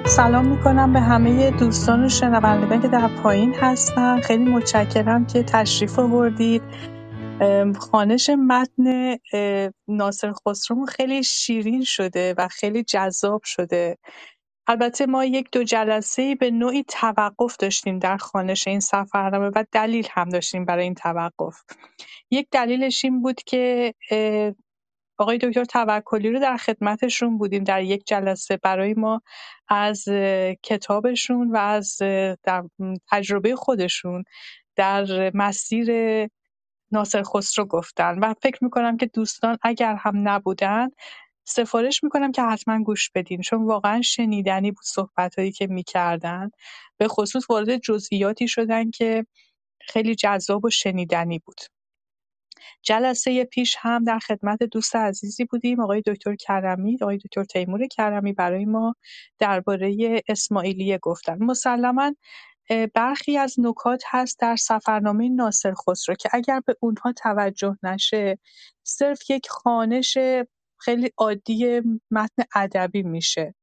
خب سلام می‌کنم به همه دوستان و شنوندگان که در پایین هستن. خیلی متشکرم که تشریف آوردید. خانش متن ناصر خسرو خیلی شیرین شده و خیلی جذاب شده. البته ما یک دو جلسه به نوعی توقف داشتیم در خانش این سفرنامه و دلیل هم داشتیم برای این توقف. یک دلیلش این بود که آقای دکتر توکلی رو در خدمتشون بودیم در یک جلسه برای ما از کتابشون و از تجربه خودشون در مسیر ناصر خسرو گفتن و فکر می‌کنم که دوستان اگر هم نبودن سفارش می‌کنم که حتما گوش بدین. چون واقعا شنیدنی بود صحبت هایی که می‌کردن. به خصوص وارد جزئیاتی شدن که خیلی جذاب و شنیدنی بود. جلسه پیش هم در خدمت دوست عزیزی بودیم آقای دکتر کرمی آقای دکتر تیمور کرمی برای ما درباره اسماعیلیه گفتن. مسلما برخی از نکات هست در سفرنامه ناصر خسرو که اگر به اونها توجه نشه صرف یک خانش خیلی عادی متن ادبی میشه.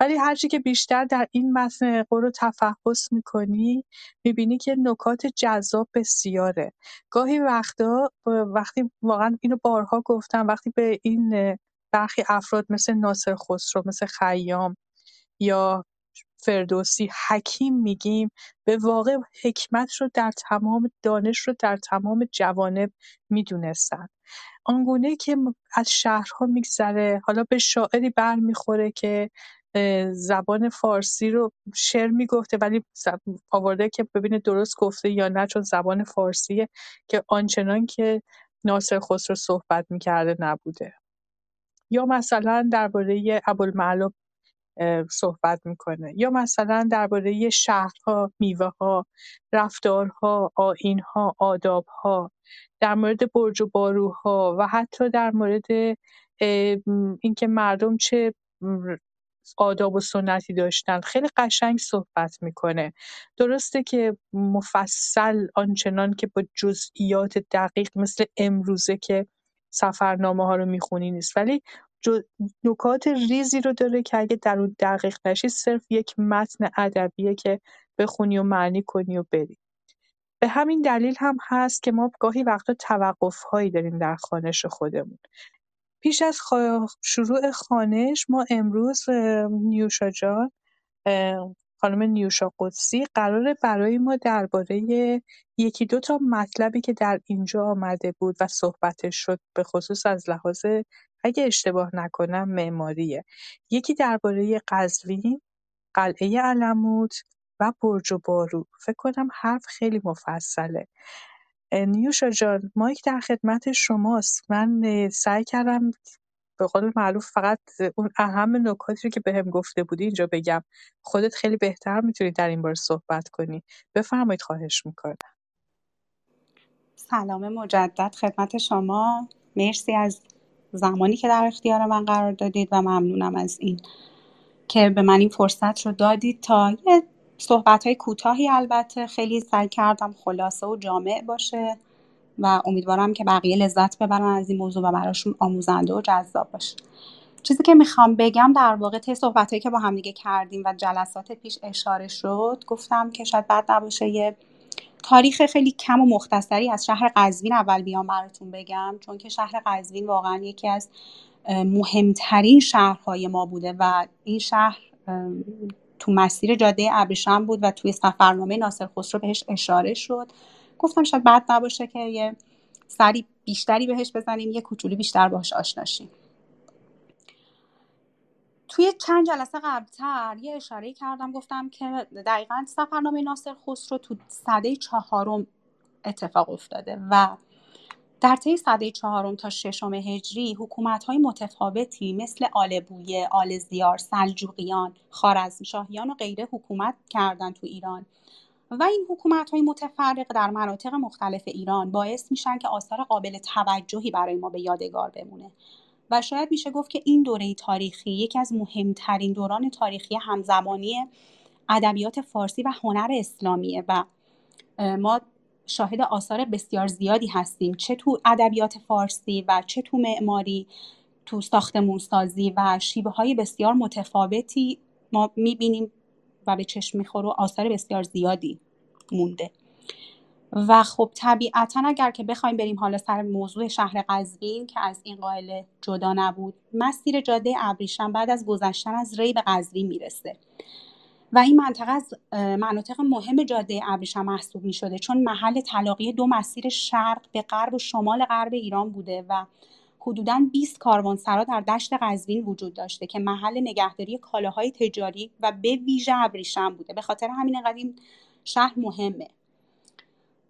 ولی هرچی که بیشتر در این متن قو رو تفحص می‌کنی می‌بینی که نکات جذاب بسیاره. گاهی وقتا وقتی واقعا اینو بارها گفتم وقتی به این برخی افراد مثل ناصر خسرو مثل خیام یا فردوسی حکیم میگیم به واقع حکمت رو در تمام دانش رو در تمام جوانب می‌دونستن. آنگونه که از شهرها میگذره. حالا به شاعری برمیخوره که زبان فارسی رو شعر می‌گفته ولی آورده که ببینه درست گفته یا نه چون زبان فارسیه که آنچنان که ناصر خسرو صحبت می‌کرده نبوده. یا مثلا درباره ابوالمعلا صحبت می‌کنه. یا مثلا درباره شهرها میوهها رفتارها آیینها آدابها در مورد برج و باروها و حتی در مورد اینکه مردم چه آداب و سنتی داشتن. خیلی قشنگ صحبت می‌کنه. درسته که مفصل آنچنان که با جزئیات دقیق مثل امروزه که سفرنامه ها رو می‌خونی نیست. ولی نکات ریزی رو داره که اگه در اون دقیق نشی صرف یک متن ادبیه که بخونی و معنی کنی و بری. به همین دلیل هم هست که ما گاهی وقتا توقف هایی داریم در خانش خودمون. پیش از شروع خانش ما امروز نیوشا جان خانم نیوشا قدسی قراره برای ما درباره یکی دو تا مطلبی که در اینجا آمده بود و صحبتش شد به خصوص از لحاظ اگه اشتباه نکنم معماریه. یکی درباره قزوین قلعه علموت و برج و بارو. فکر کنم حرف خیلی مفصله. نیوشا جان مایک در خدمت شماست. من سعی کردم به قول معروف فقط اون اهم نکاتی رو که بهم به گفته بودی اینجا بگم. خودت خیلی بهتر می‌تونی در این باره صحبت کنی. بفرمایید خواهش می‌کنم. سلام مجدد خدمت شما. مرسی از زمانی که در اختیار من قرار دادید و ممنونم از این که به من این فرصت رو دادید تا یه صحبت های کوتاهی البته. خیلی سعی کردم خلاصه و جامع باشه و امیدوارم که بقیه لذت ببرن از این موضوع و براشون آموزنده و جذاب باشه. چیزی که می‌خوام بگم در واقع طی صحبتهایی که با هم دیگه کردیم و جلسات پیش اشاره شد گفتم که شاید بد نباشه یه تاریخ خیلی کم و مختصری از شهر قزوین اول بیام براتون بگم چون که شهر قزوین واقعا یکی از مهمترین شهرهای ما بوده و این شهر تو مسیر جاده ابریشم بود و توی سفرنامه ناصر خسرو بهش اشاره شد. گفتم شاید بد نباشه که یه سری بیشتری بهش بزنیم یه کوچولی بیشتر باهاش آشناشیم توی چند جلسه قبلتر یه اشاره کردم گفتم که دقیقا سفرنامه ناصر خسرو تو صده چهارم اتفاق افتاده و در طی صده چهارم تا ششم هجری های متفاوتی مثل آل بویه، آل زیار، سلجوقیان، خوارزمشاهیان و غیره حکومت کردن تو ایران و این حکومت های متفرق در مناطق مختلف ایران باعث میشن که آثار قابل توجهی برای ما به یادگار بمونه. و شاید میشه گفت که این دوره تاریخی یکی از مهمترین دوران تاریخی همزمانی ادبیات فارسی و هنر اسلامیه و ما شاهد آثار بسیار زیادی هستیم. چه تو ادبیات فارسی و چه تو معماری تو ساختمون سازی و شیبه های بسیار متفاوتی ما می‌بینیم و به چشم می‌خوره و آثار بسیار زیادی مونده. و خب طبیعتا اگر که بخوایم بریم حالا سر موضوع شهر قزوین که از این قائله جدا نبود مسیر جاده ابریشم بعد از گذشتن از ری به قزوین می‌رسه. و این منطقه از مناطق مهم جاده ابریشم محسوب می شده چون محل تلاقی دو مسیر شرق به غرب و شمال غرب ایران بوده و حدوداً 20 کاروانسرا در دشت قزوین وجود داشته که محل نگهداری کالاهای تجاری و به ویژه ابریشم بوده. به خاطر همین قدیم شهر مهمه.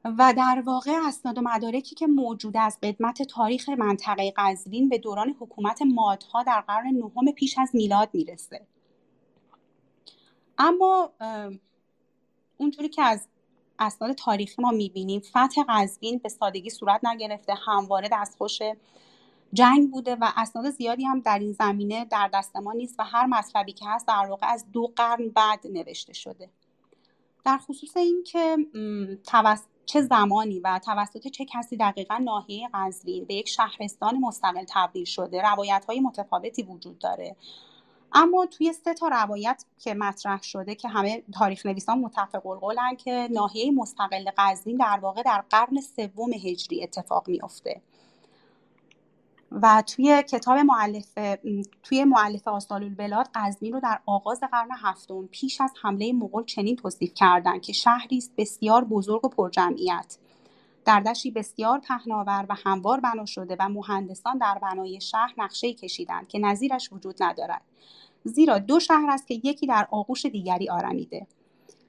و در واقع اسناد و مدارکی که موجود از قدمت تاریخ منطقه قزوین به دوران حکومت مادها در قرن نهم پیش از میلاد می‌رسه. اما اونجوری که از اسناد تاریخی ما می‌بینیم فتح قزوین به سادگی صورت نگرفته همواره دستخوش جنگ بوده و اسناد زیادی هم در این زمینه در دست ما نیست و هر مطلبی که هست در واقع از دو قرن بعد نوشته شده. در خصوص اینکه چه زمانی و توسط چه کسی دقیقا ناحیه قزوین به یک شهرستان مستقل تبدیل شده روایت های متفاوتی وجود داره؟ اما توی سه تا روایت که مطرح شده که همه تاریخ نویسان متفق القولن که ناحیه مستقل قزوین در واقع در قرن سوم هجری اتفاق میافته. و توی کتاب معلف توی معلف آستال البلاد قزوین رو در آغاز قرن هفتم پیش از حمله مغول چنین توصیف کردند که شهری است بسیار بزرگ و پرجمعیت. در دشتی بسیار پهناور و هموار بنا شده و مهندسان در بنای شهر نقشه کشیدند که نظیرش وجود ندارد. زیرا دو شهر است که یکی در آغوش دیگری آرمیده.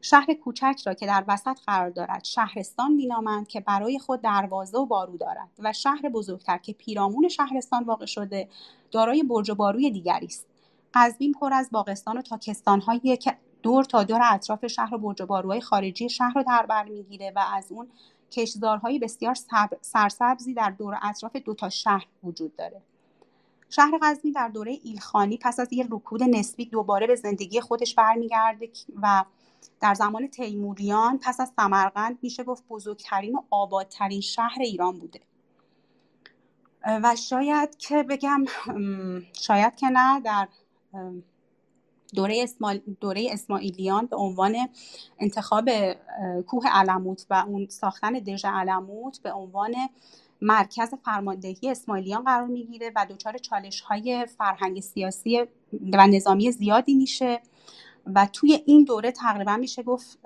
شهر کوچک را که در وسط قرار دارد شهرستان مینامند که برای خود دروازه و بارو دارد و شهر بزرگتر که پیرامون شهرستان واقع شده دارای برج و باروی دیگری است. قزوین پر از باغستان و تاکستانهایی که دور تا دور اطراف شهر و برج و باروهای خارجی شهر رو در بر می‌گیره و از اون کشزارهای بسیار سرسبزی در دور اطراف دو تا شهر وجود داره. شهر قزوین در دوره ایلخانی پس از یه رکود نسبی دوباره به زندگی خودش برمیگرده و در زمان تیموریان پس از سمرقند میشه گفت بزرگترین و آبادترین شهر ایران بوده. و شاید که بگم شاید که نه در دوره, دوره اسماعیلیان به عنوان انتخاب کوه علموت و اون ساختن دژ علموت به عنوان مرکز فرماندهی اسماعیلیان قرار می‌گیره و دچار چالش های فرهنگ سیاسی و نظامی زیادی میشه. و توی این دوره تقریبا میشه گفت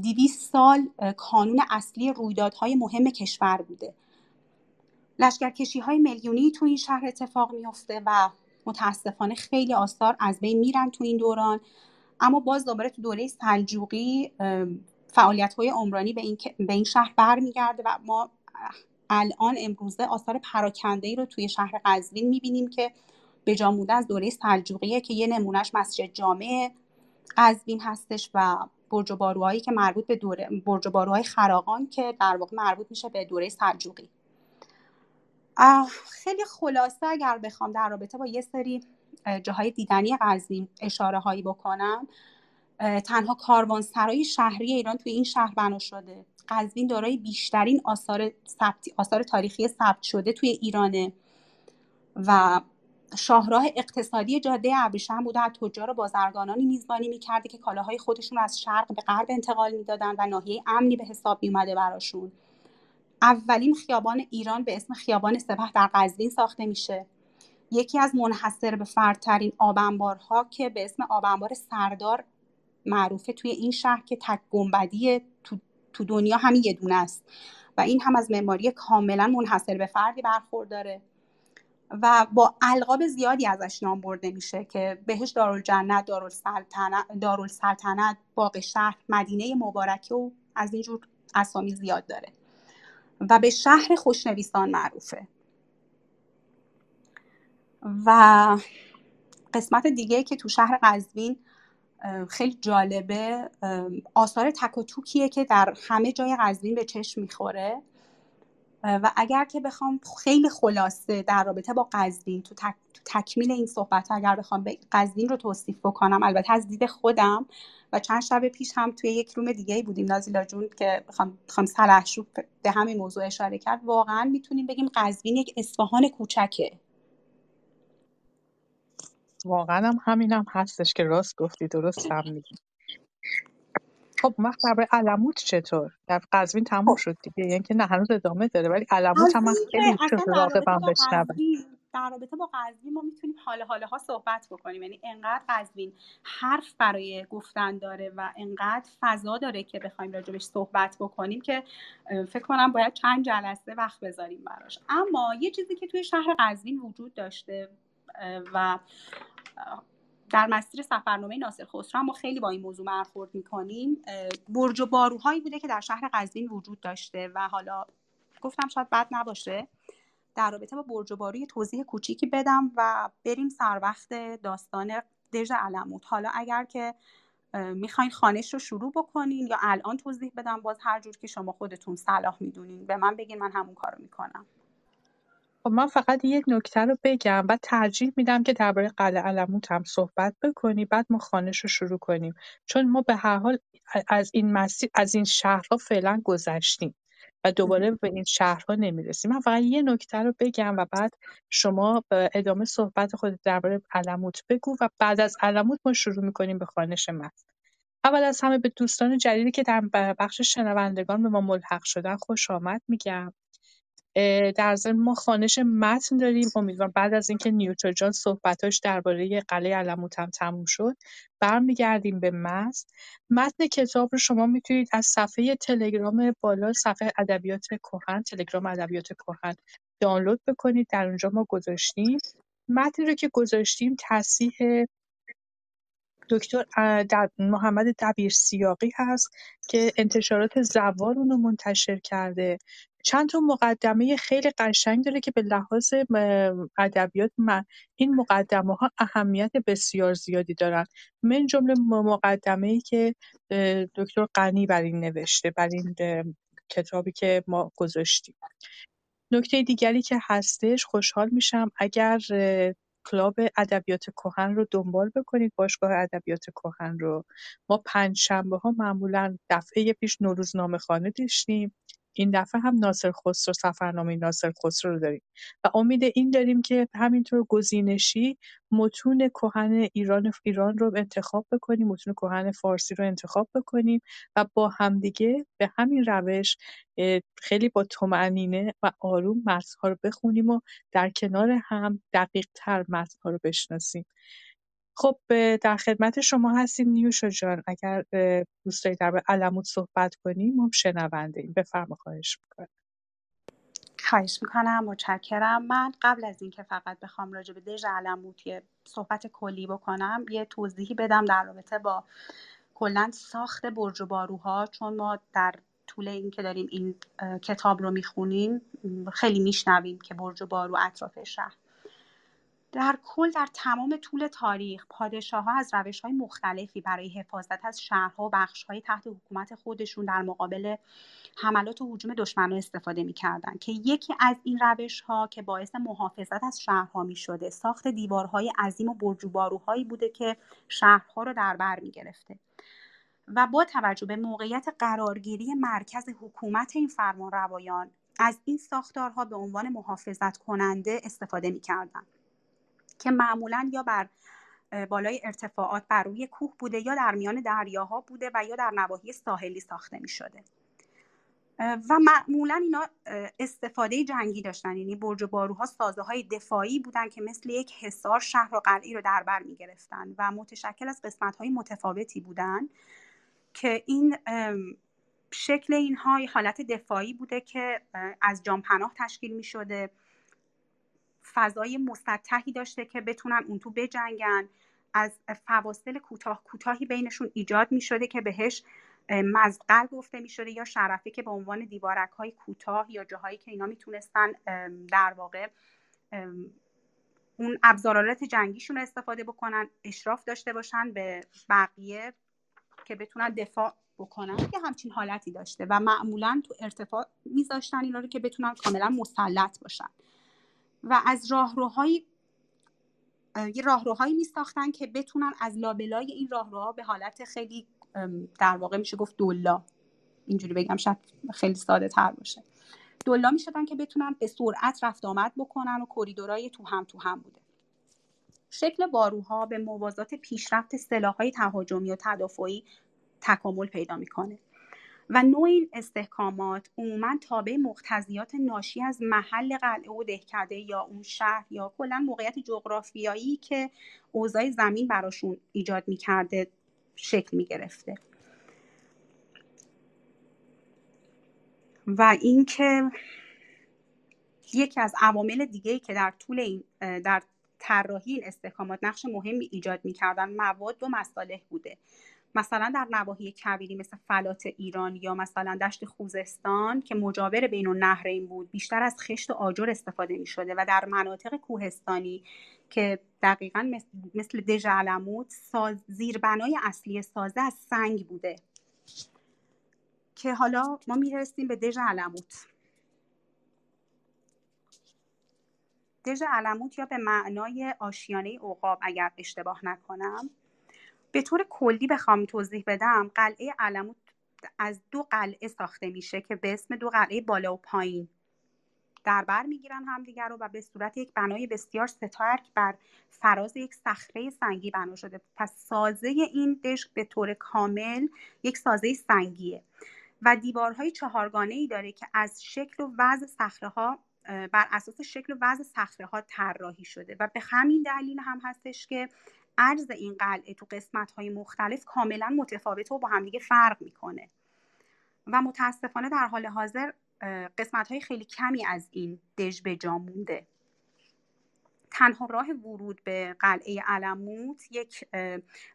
دیویس سال کانون اصلی رویدادهای مهم کشور بوده. لشکرکشی های میلیونی تو این شهر اتفاق میفته و متاسفانه خیلی آثار از بین میرن تو این دوران. اما باز دوباره تو دوره سلجوقی فعالیت های عمرانی به این, به این شهر برمیگرده و ما الان امروزه آثار پراکنده ای رو توی شهر قزوین می‌بینیم که به جا از دوره سلجوقیه که یه نمونهش مسجد جامع قزوین هستش و برج و باروهایی که مربوط به دوره برج و باروهای خراقان که در واقع مربوط میشه به دوره سلجوقی. خیلی خلاصه اگر بخوام در رابطه با یه سری جاهای دیدنی قزوین اشاره هایی بکنم تنها کاروانسرای شهری ایران توی این شهر بنا شده. قزوین دارای بیشترین آثار آثار تاریخی ثبت شده توی ایرانه و شاهراه اقتصادی جاده ابریشم بوده از تجار و بازرگانانی میزبانی می‌کرده که کالاهای خودشون رو از شرق به غرب انتقال می‌دادن و ناحیه امنی به حساب میومده براشون. اولین خیابان ایران به اسم خیابان سپه در قزوین ساخته میشه. یکی از منحصر به فردترین آبانبارها که به اسم آبانبار سردار معروفه توی این شهر که تک گنبدی تو, تو دنیا همین یه دونه است. و این هم از معماری کاملا منحصر به فردی برخورداره. و با القاب زیادی ازش نام برده میشه که بهش دارالجنت دارالسلطنت دارالسلطنت باغ شهر مدینه مبارکه و از اینجور اسامی زیاد داره. و به شهر خوشنویسان معروفه. و قسمت دیگه که تو شهر قزوین خیلی جالبه آثار تک و توکیه که در همه جای قزوین به چشم می‌خوره. و اگر که بخوام خیلی خلاصه در رابطه با قزوین تو, تک، تکمیل این صحبت اگر بخوام قزوین رو توصیف بکنم البته از دید خودم و چند شب پیش هم توی یک روم دیگه بودیم نازیلا جون که بخوام سلحشوب به همین موضوع اشاره کرد واقعا می‌تونیم بگیم قزوین یک اصفهان کوچکه. واقعا هم همین هم هستش که راست گفتی درست هم میگی خب اون وقت درباره علموت چطور؟ در قزوین تموم خب. شد دیگه یعنی که نه هنوز ادامه داره ولی علموت هم من خیلی با بشنوم قزوین در رابطه با قزوین ما می‌تونیم حالا حالا ها صحبت بکنیم. یعنی انقدر قزوین حرف برای گفتن داره و انقدر فضا داره که بخوایم راجبش صحبت بکنیم که فکر کنم باید چند جلسه وقت بذاریم براش. اما یه چیزی که توی شهر قزوین وجود داشته و در مسیر سفرنامه ناصر خسرو ما خیلی با این موضوع برخورد می‌کنیم برج و باروهایی بوده که در شهر قزوین وجود داشته و حالا گفتم شاید بد نباشه. در رابطه با برج و بارو یه توضیح کوچیکی بدم و بریم سر وقت داستان دژ علموت. حالا اگر که می‌خواین خانش رو شروع بکنین یا الان توضیح بدم باز هر جور که شما خودتون صلاح می‌دونین. به من بگین من همون کارو می‌کنم. خب من فقط یک نکته رو بگم و ترجیح میدم که درباره قلعه علموت هم صحبت بکنی بعد ما خانش رو شروع کنیم. چون ما به هر حال از این مسیر از این شهرها فعلا گذشتیم و دوباره به این شهرها نمی‌رسیم. من فقط یه نکته رو بگم و بعد شما به ادامه صحبت خود درباره علموت بگو و بعد از علموت ما شروع می‌کنیم به خانش متن اول از همه به دوستان جدیدی که در بخش شنوندگان به ما ملحق شدن خوش آمد میگم. در ضمن ما خوانش متن داریم. امیدوارم بعد از اینکه نیوتن جان صحبتاش درباره قلعه علموت هم تموم شد برمیگردیم به متن. متن کتاب رو شما می‌تونید از صفحه تلگرام بالا صفحه ادبیات کهن تلگرام ادبیات کهن دانلود بکنید. در اونجا ما گذاشتیم. متنی رو که گذاشتیم تصحیح دکتر محمد دبیرسیاقی هست که انتشارات زوار اونو منتشر کرده. چند تا مقدمه خیلی قشنگ داره که به لحاظ ادبیات این مقدمه ها اهمیت بسیار زیادی دارن. من جمله مقدمه ای که دکتر غنی بر این نوشته بر این کتابی که ما گذاشتیم. نکته دیگری که هستش خوشحال میشم اگر کلاب ادبیات کهن رو دنبال بکنید باشگاه ادبیات کهن رو. ما پنج شنبه ها معمولا دفعه پیش نوروزنامه خانه داشتیم. این دفعه هم ناصر خسرو سفرنامه ناصر خسرو رو داریم. و امید این داریم که همینطور گزینشی متون کهن ایران ایران رو انتخاب بکنیم متون کهن فارسی رو انتخاب بکنیم و با همدیگه به همین روش خیلی با طمأنینه و آروم متن‌ها رو بخونیم و در کنار هم دقیق‌تر متن‌ها رو بشناسیم. خب در خدمت شما هستیم نیوشا جان. اگر دوست دارید در علموت صحبت کنیم ما شنونده ایم بفرما خواهش می‌کنم. خواهش می‌کنم. متشکرم. من قبل از اینکه فقط بخوام راجع به دژ علموت یه صحبت کلی بکنم یه توضیحی بدم در رابطه با کلا ساخت برج و باروها. چون ما در طول اینکه داریم این کتاب رو می‌خونیم خیلی میشنویم که برج و بارو اطراف شهر در کل در تمام طول تاریخ پادشاه از روش های مختلفی برای حفاظت از شهرها و بخش های تحت حکومت خودشون در مقابل حملات و حجوم دشمنان استفاده می‌کردند که یکی از این روش ها که باعث محافظت از شهرها می شده ساخت دیوارهای عظیم و برجوباروهایی بوده که شهرها رو در بر می گرفته و با توجه به موقعیت قرارگیری مرکز حکومت این فرمان روایان از این ساختارها به عنوان محافظت کننده استفاده می که معمولا یا بر بالای ارتفاعات بر روی کوه بوده یا در میان دریاها بوده و یا در نواحی ساحلی ساخته می شده و معمولا اینا استفاده جنگی داشتن. یعنی برج و باروها سازه های دفاعی بودن که مثل یک حصار شهر و قلعه رو در بر می گرفتن و متشکل از قسمت های متفاوتی بودن که این شکل اینها حالت دفاعی بوده که از جانپناه تشکیل می شده فضای مسطحی داشته که بتونن اون تو بجنگن. از فواصل کوتاه کوتاهی بینشون ایجاد می شده که بهش مزقل گفته می شده یا شرفه که به عنوان دیوارک های کوتاه یا جاهایی که اینا می‌تونستن در واقع اون ابزارالات جنگیشون رو استفاده بکنن اشراف داشته باشن به بقیه که بتونن دفاع بکنن. یه همچین حالتی داشته و معمولا تو ارتفاع میذاشتن اینا رو که بتونن کاملا مسلط باشن. و از راهروهایی یه راهروهایی می ساختن که بتونن از لابلای این راهروها به حالت خیلی در واقع میشه گفت دولا اینجوری بگم شاید خیلی ساده تر باشه. دولا می شدن که بتونن به سرعت رفت آمد بکنن و کریدورای تو هم تو هم بوده. شکل باروها به موازات پیشرفت سلاحهای تهاجمی و تدافعی تکامل پیدا می‌کنه. و نوع این استحکامات عموما تابع مقتضیات ناشی از محل قلعه و دهکده یا اون شهر یا کلا موقعیت جغرافیایی که اوضاع زمین براشون ایجاد می‌کرده شکل می‌گرفته. و اینکه یکی از عوامل دیگه که در طول این در طراحی این استحکامات نقش مهمی ایجاد می‌کردن مواد و مصالح بوده. مثلا در نواحی کبیری مثل فلات ایران یا مثلا دشت خوزستان که مجاور بین النهرین بود بیشتر از خشت و آجر استفاده می شده و در مناطق کوهستانی که دقیقا مثل دژ علموت زیربنای اصلی سازه از سنگ بوده. که حالا ما می‌رسیم به دژ علموت. دژ علموت یا به معنای آشیانه عقاب اگر اشتباه نکنم به طور کلی بخوام توضیح بدم قلعه علموت از دو قلعه ساخته میشه که به اسم دو قلعه بالا و پایین. در بر می‌گیرن همدیگر رو و به صورت یک بنای بسیار ستارک بر فراز یک صخره سنگی بنا شده. پس سازه این دشت به طور کامل یک سازه سنگیه و دیوارهای چهارگانه ای داره که از شکل و وضع صخره ها بر اساس شکل و وضع صخره ها طراحی شده و به همین دلیل هم هستش که عرض این قلعه تو قسمت های مختلف کاملا متفاوته و با همدیگه فرق می‌کنه. و متاسفانه در حال حاضر قسمت های خیلی کمی از این دژ به جا مونده. تنها راه ورود به قلعه علموت یک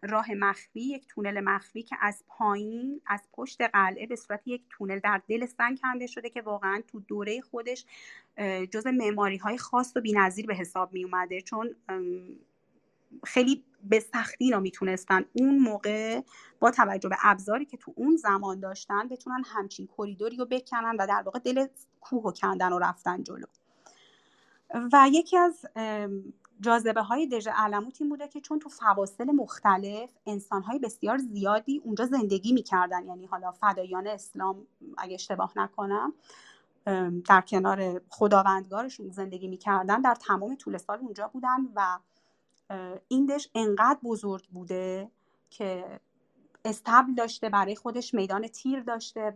راه مخفی یک تونل مخفی که از پایین از پشت قلعه به صورت یک تونل در دل سنگ کنده شده که واقعا تو دوره خودش جز معماری های خاص و بی‌نظیر به حساب می اومده چون خیلی به سختی اینا می‌تونستن. اون موقع با توجه به ابزاری که تو اون زمان داشتن بتونن همچین کریدوری رو بکنن و در واقع دل کوه و کندن و رفتن جلو. و یکی از جاذبه های دژ علموت این بوده که چون تو فواصل مختلف انسان های بسیار زیادی اونجا زندگی می‌کردن یعنی حالا فدایان اسلام اگه اشتباه نکنم در کنار خداوندگارشون زندگی می‌کردن در تمام طول سال اونجا بودن و این دش انقدر بزرگ بوده که استبل داشته برای خودش میدان تیر داشته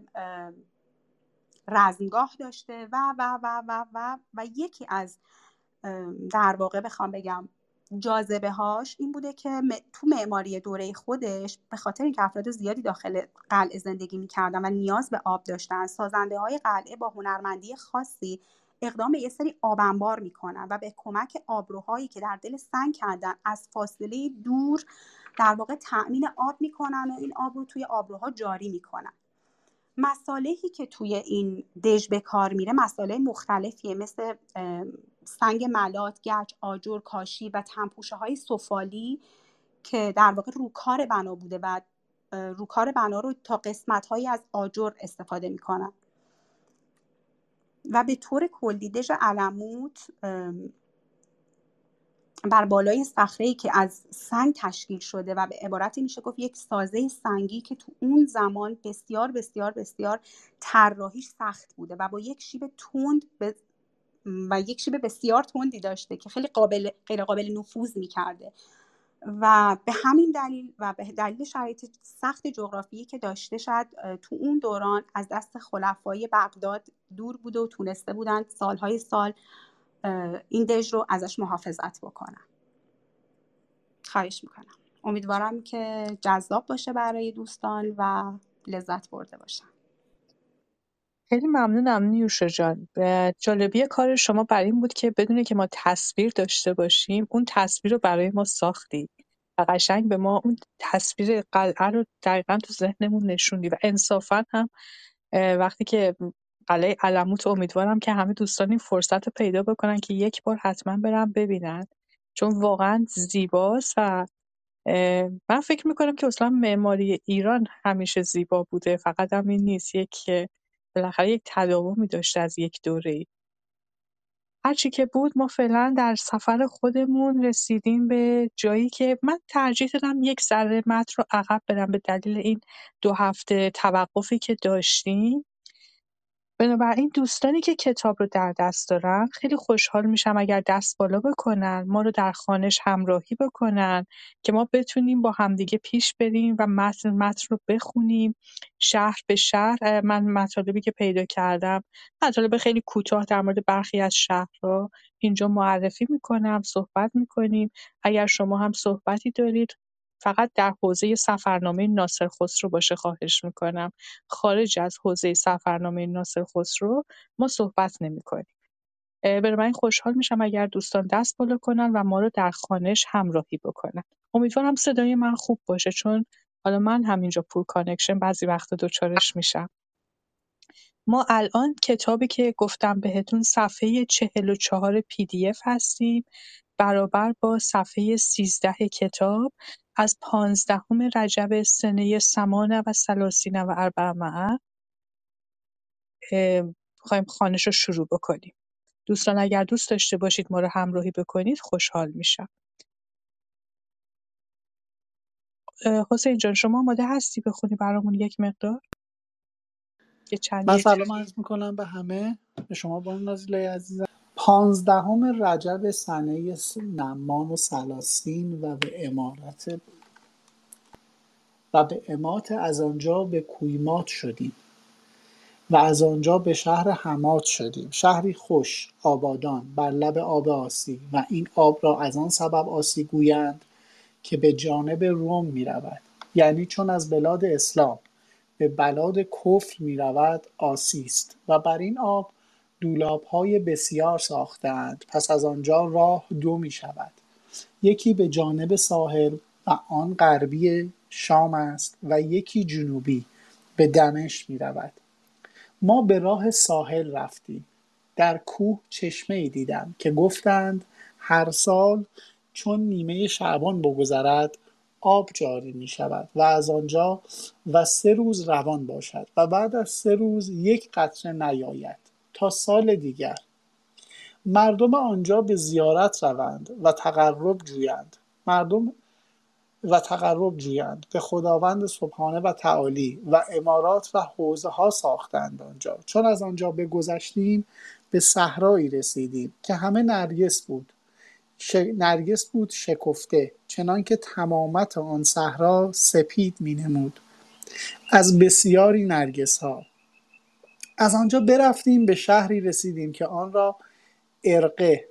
رزمگاه داشته و و و و و و یکی از در واقع بخوام بگم جاذبه هاش این بوده که تو معماری دوره خودش به خاطر اینکه افراد زیادی داخل قلعه زندگی می‌کردن و نیاز به آب داشتن سازنده های قلعه با هنرمندی خاصی اقدام به یه سری آب انبار می‌کنن و به کمک آبروهایی که در دل سنگ کردن از فاصله دور در واقع تأمین آب می‌کنن و این آب رو توی آبروها جاری می‌کنن. مسالهی که توی این دژ به کار میره مساله مختلفیه مثل سنگ ملات، گچ، آجر، کاشی و تنپوشه های سفالی که در واقع روکار بنا بوده و روکار بنا رو تا قسمت هایی از آجر استفاده می‌کنن. و به طور کلی دژ علموت بر بالای صخره که از سنگ تشکیل شده و به عبارتی میشه گفت یک سازه سنگی که تو اون زمان بسیار بسیار بسیار طراحیش سخت بوده و با یک شیب تند و یک شیب بسیار تندی داشته که خیلی قابل غیر قابل نفوذ می‌کرده. و به همین دلیل و به دلیل شرایط سخت جغرافیایی که داشته شد تو اون دوران از دست خلفای بغداد دور بوده و تونسته بودند سالهای سال این دژ رو ازش محافظت بکنم خواهش می‌کنم. امیدوارم که جذاب باشه برای دوستان و لذت برده باشن. خیلی ممنونم نیوشا جان. جالبی کار شما بر این بود که بدونه که ما تصویر داشته باشیم اون تصویر رو برای ما ساختی و قشنگ به ما اون تصویر قلعه رو دقیقا تو ذهنمون نشوندی و انصافا هم وقتی که قلعه علموت امیدوارم که همه دوستان این فرصت رو پیدا بکنن که یک بار حتما برن ببینن. چون واقعا زیباست و من فکر می‌کنم که اصلا معماری ایران همیشه زیبا بوده فقط هم این نیست. یک بالاخره یک تداومی داشته از یک دوره. هرچی که بود ما فعلا در سفر خودمون رسیدیم به جایی که من ترجیح دادم یک ذره متن رو عقب برم به دلیل این دو هفته توقفی که داشتیم. بنابراین دوستانی که کتاب رو در دست دارن خیلی خوشحال میشم اگر دست بالا بکنن ما رو در خانش همراهی بکنن که ما بتونیم با همدیگه پیش بریم و متن متن رو بخونیم. شهر به شهر من مطالبی که پیدا کردم مطالب خیلی کوتاه در مورد برخی از شهرها اینجا معرفی می‌کنم صحبت می‌کنیم. اگر شما هم صحبتی دارید فقط در حوزه سفرنامه ناصر خسرو باشه خواهش می‌کنم خارج از حوزه سفرنامه ناصر خسرو ما صحبت نمی‌کنیم. بنابراین خوشحال میشم اگر دوستان دست بالا کنن و ما رو در خانش همراهی بکنن. امیدوارم صدای من خوب باشه چون حالا من همینجا poor connection بعضی وقتا دوچارش میشم. ما الان کتابی که گفتم بهتون صفحه 44 PDF هستیم برابر با صفحه 13 کتاب از پانزدهم رجب سنه سمان و سلاسین و اربعمائه می‌خوایم خوانش رو شروع بکنیم. دوستان اگر دوست داشته باشید ما رو همراهی بکنید خوشحال میشم. حسین جان شما آماده هستی بخونی برامون یک مقدار؟ یه من سلام عرض می‌کنم به همه. به شما بانو نازیله عزیزم. پانزدهم رجب سنه نمان و سلاسین و به امارت و به امات از آنجا به کویمات شدیم. و از آنجا به شهر حمات شدیم. شهری خوش آبادان بر لب آب آسی. و این آب را از آن سبب آسی گویند که به جانب روم می رود. یعنی چون از بلاد اسلام به بلاد کفر می رود آسی است. و بر این آب های بسیار ساختند پس از آنجا راه دو می شود یکی به جانب ساحل و آن غربی شام است و یکی جنوبی به دمشق می رود ما به راه ساحل رفتیم. در کوه ای دیدم که گفتند هر سال چون نیمه شعبان بگذرد آب جاری می شود و از آنجا و سه روز روان باشد و بعد از سه روز یک قطره نیاید. تا سال دیگر. مردم آنجا به زیارت روند و تقرب جویند. مردم و تقرب جویند. به خداوند سبحانه و تعالی و امارات و حوزه ها ساختند آنجا. چون از آنجا بگذشتیم به صحرایی رسیدیم که همه نرگس بود. ش... نرگس بود شکفته چنانکه تمامت آن صحرا سپید می نمود از بسیاری نرگس ها از آنجا برفتیم به شهری رسیدیم که آن را ارقه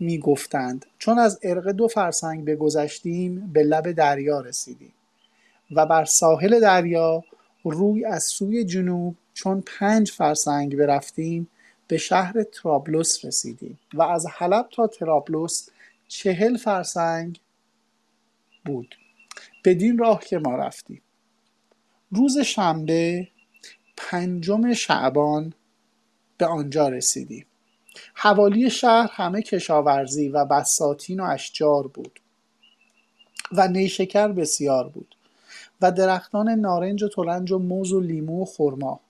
می‌گفتند. چون از ارقه دو فرسنگ بگذشتیم به لب دریا رسیدیم و بر ساحل دریا روی از سوی جنوب چون پنج فرسنگ برفتیم به شهر ترابلس رسیدیم و از حلب تا ترابلس چهل فرسنگ بود. بدین راه که ما رفتیم. روز شنبه پنجم شعبان به آنجا رسیدیم حوالی شهر همه کشاورزی و بساتین و اشجار بود و نیشکر بسیار بود و درختان نارنج و تلنج و موز و لیمو و خرما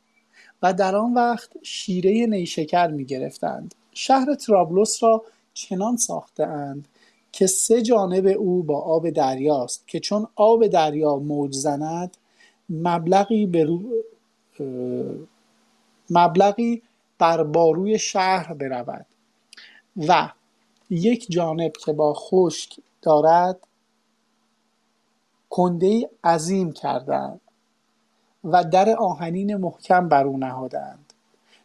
و در آن وقت شیره نیشکر می گرفتند. شهر ترابلس را چنان ساخته اند که سه جانب او با آب دریاست که چون آب دریا موج زند مبلغی به رو... مبلغی بر باروی شهر برود. و یک جانب که با خشک دارد کنده عظیم کردند و در آهنین محکم بر او نهادند.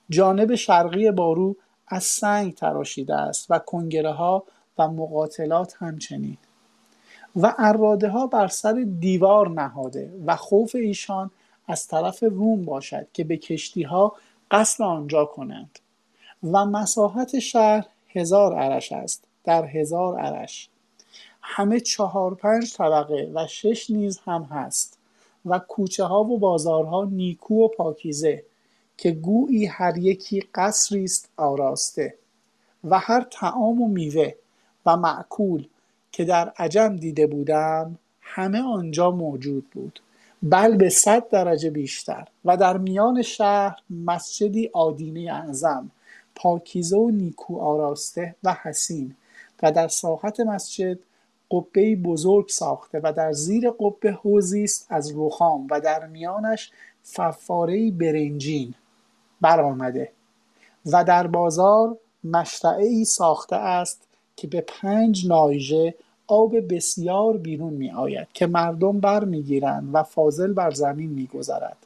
جانب شرقی بارو از سنگ تراشیده است و کنگره ها و مقاتلات همچنین. و اراده ها بر سر دیوار نهاده و خوف ایشان از طرف روم باشد که به کشتی ها قصد آنجا کنند و مساحت شهر هزار عرش است در هزار عرش. همه چهار پنج طبقه و شش نیز هم هست و کوچه ها و بازارها نیکو و پاکیزه که گویی هر یکی قصری است آراسته و هر طعام و میوه و معکول که در عجم دیده بودم همه آنجا موجود بود. بل به صد درجه بیشتر. و در میان شهر مسجدی آدینه اعظم پاکیزه و نیکو آراسته و حسین و در ساحت مسجد قبه بزرگ ساخته و در زیر قبه حوزی است از رخام و در میانش فواره برنجین برآمده و در بازار ای ساخته است که به پنج نایژه آب بسیار بیرون می آید که مردم بر می گیرند و فاضل بر زمین می گذرد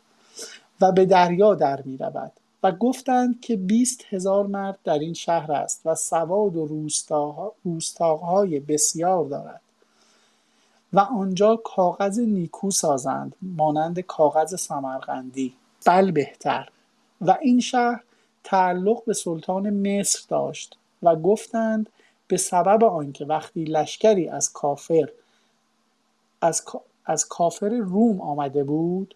و به دریا در می رود و گفتند که بیست هزار مرد در این شهر است و سواد و روستاهای بسیار دارد و آنجا کاغذ نیکو سازند مانند کاغذ سمرقندی بل بهتر و این شهر تعلق به سلطان مصر داشت و گفتند به سبب آنکه وقتی لشکری از کافر از, از کافر روم آمده بود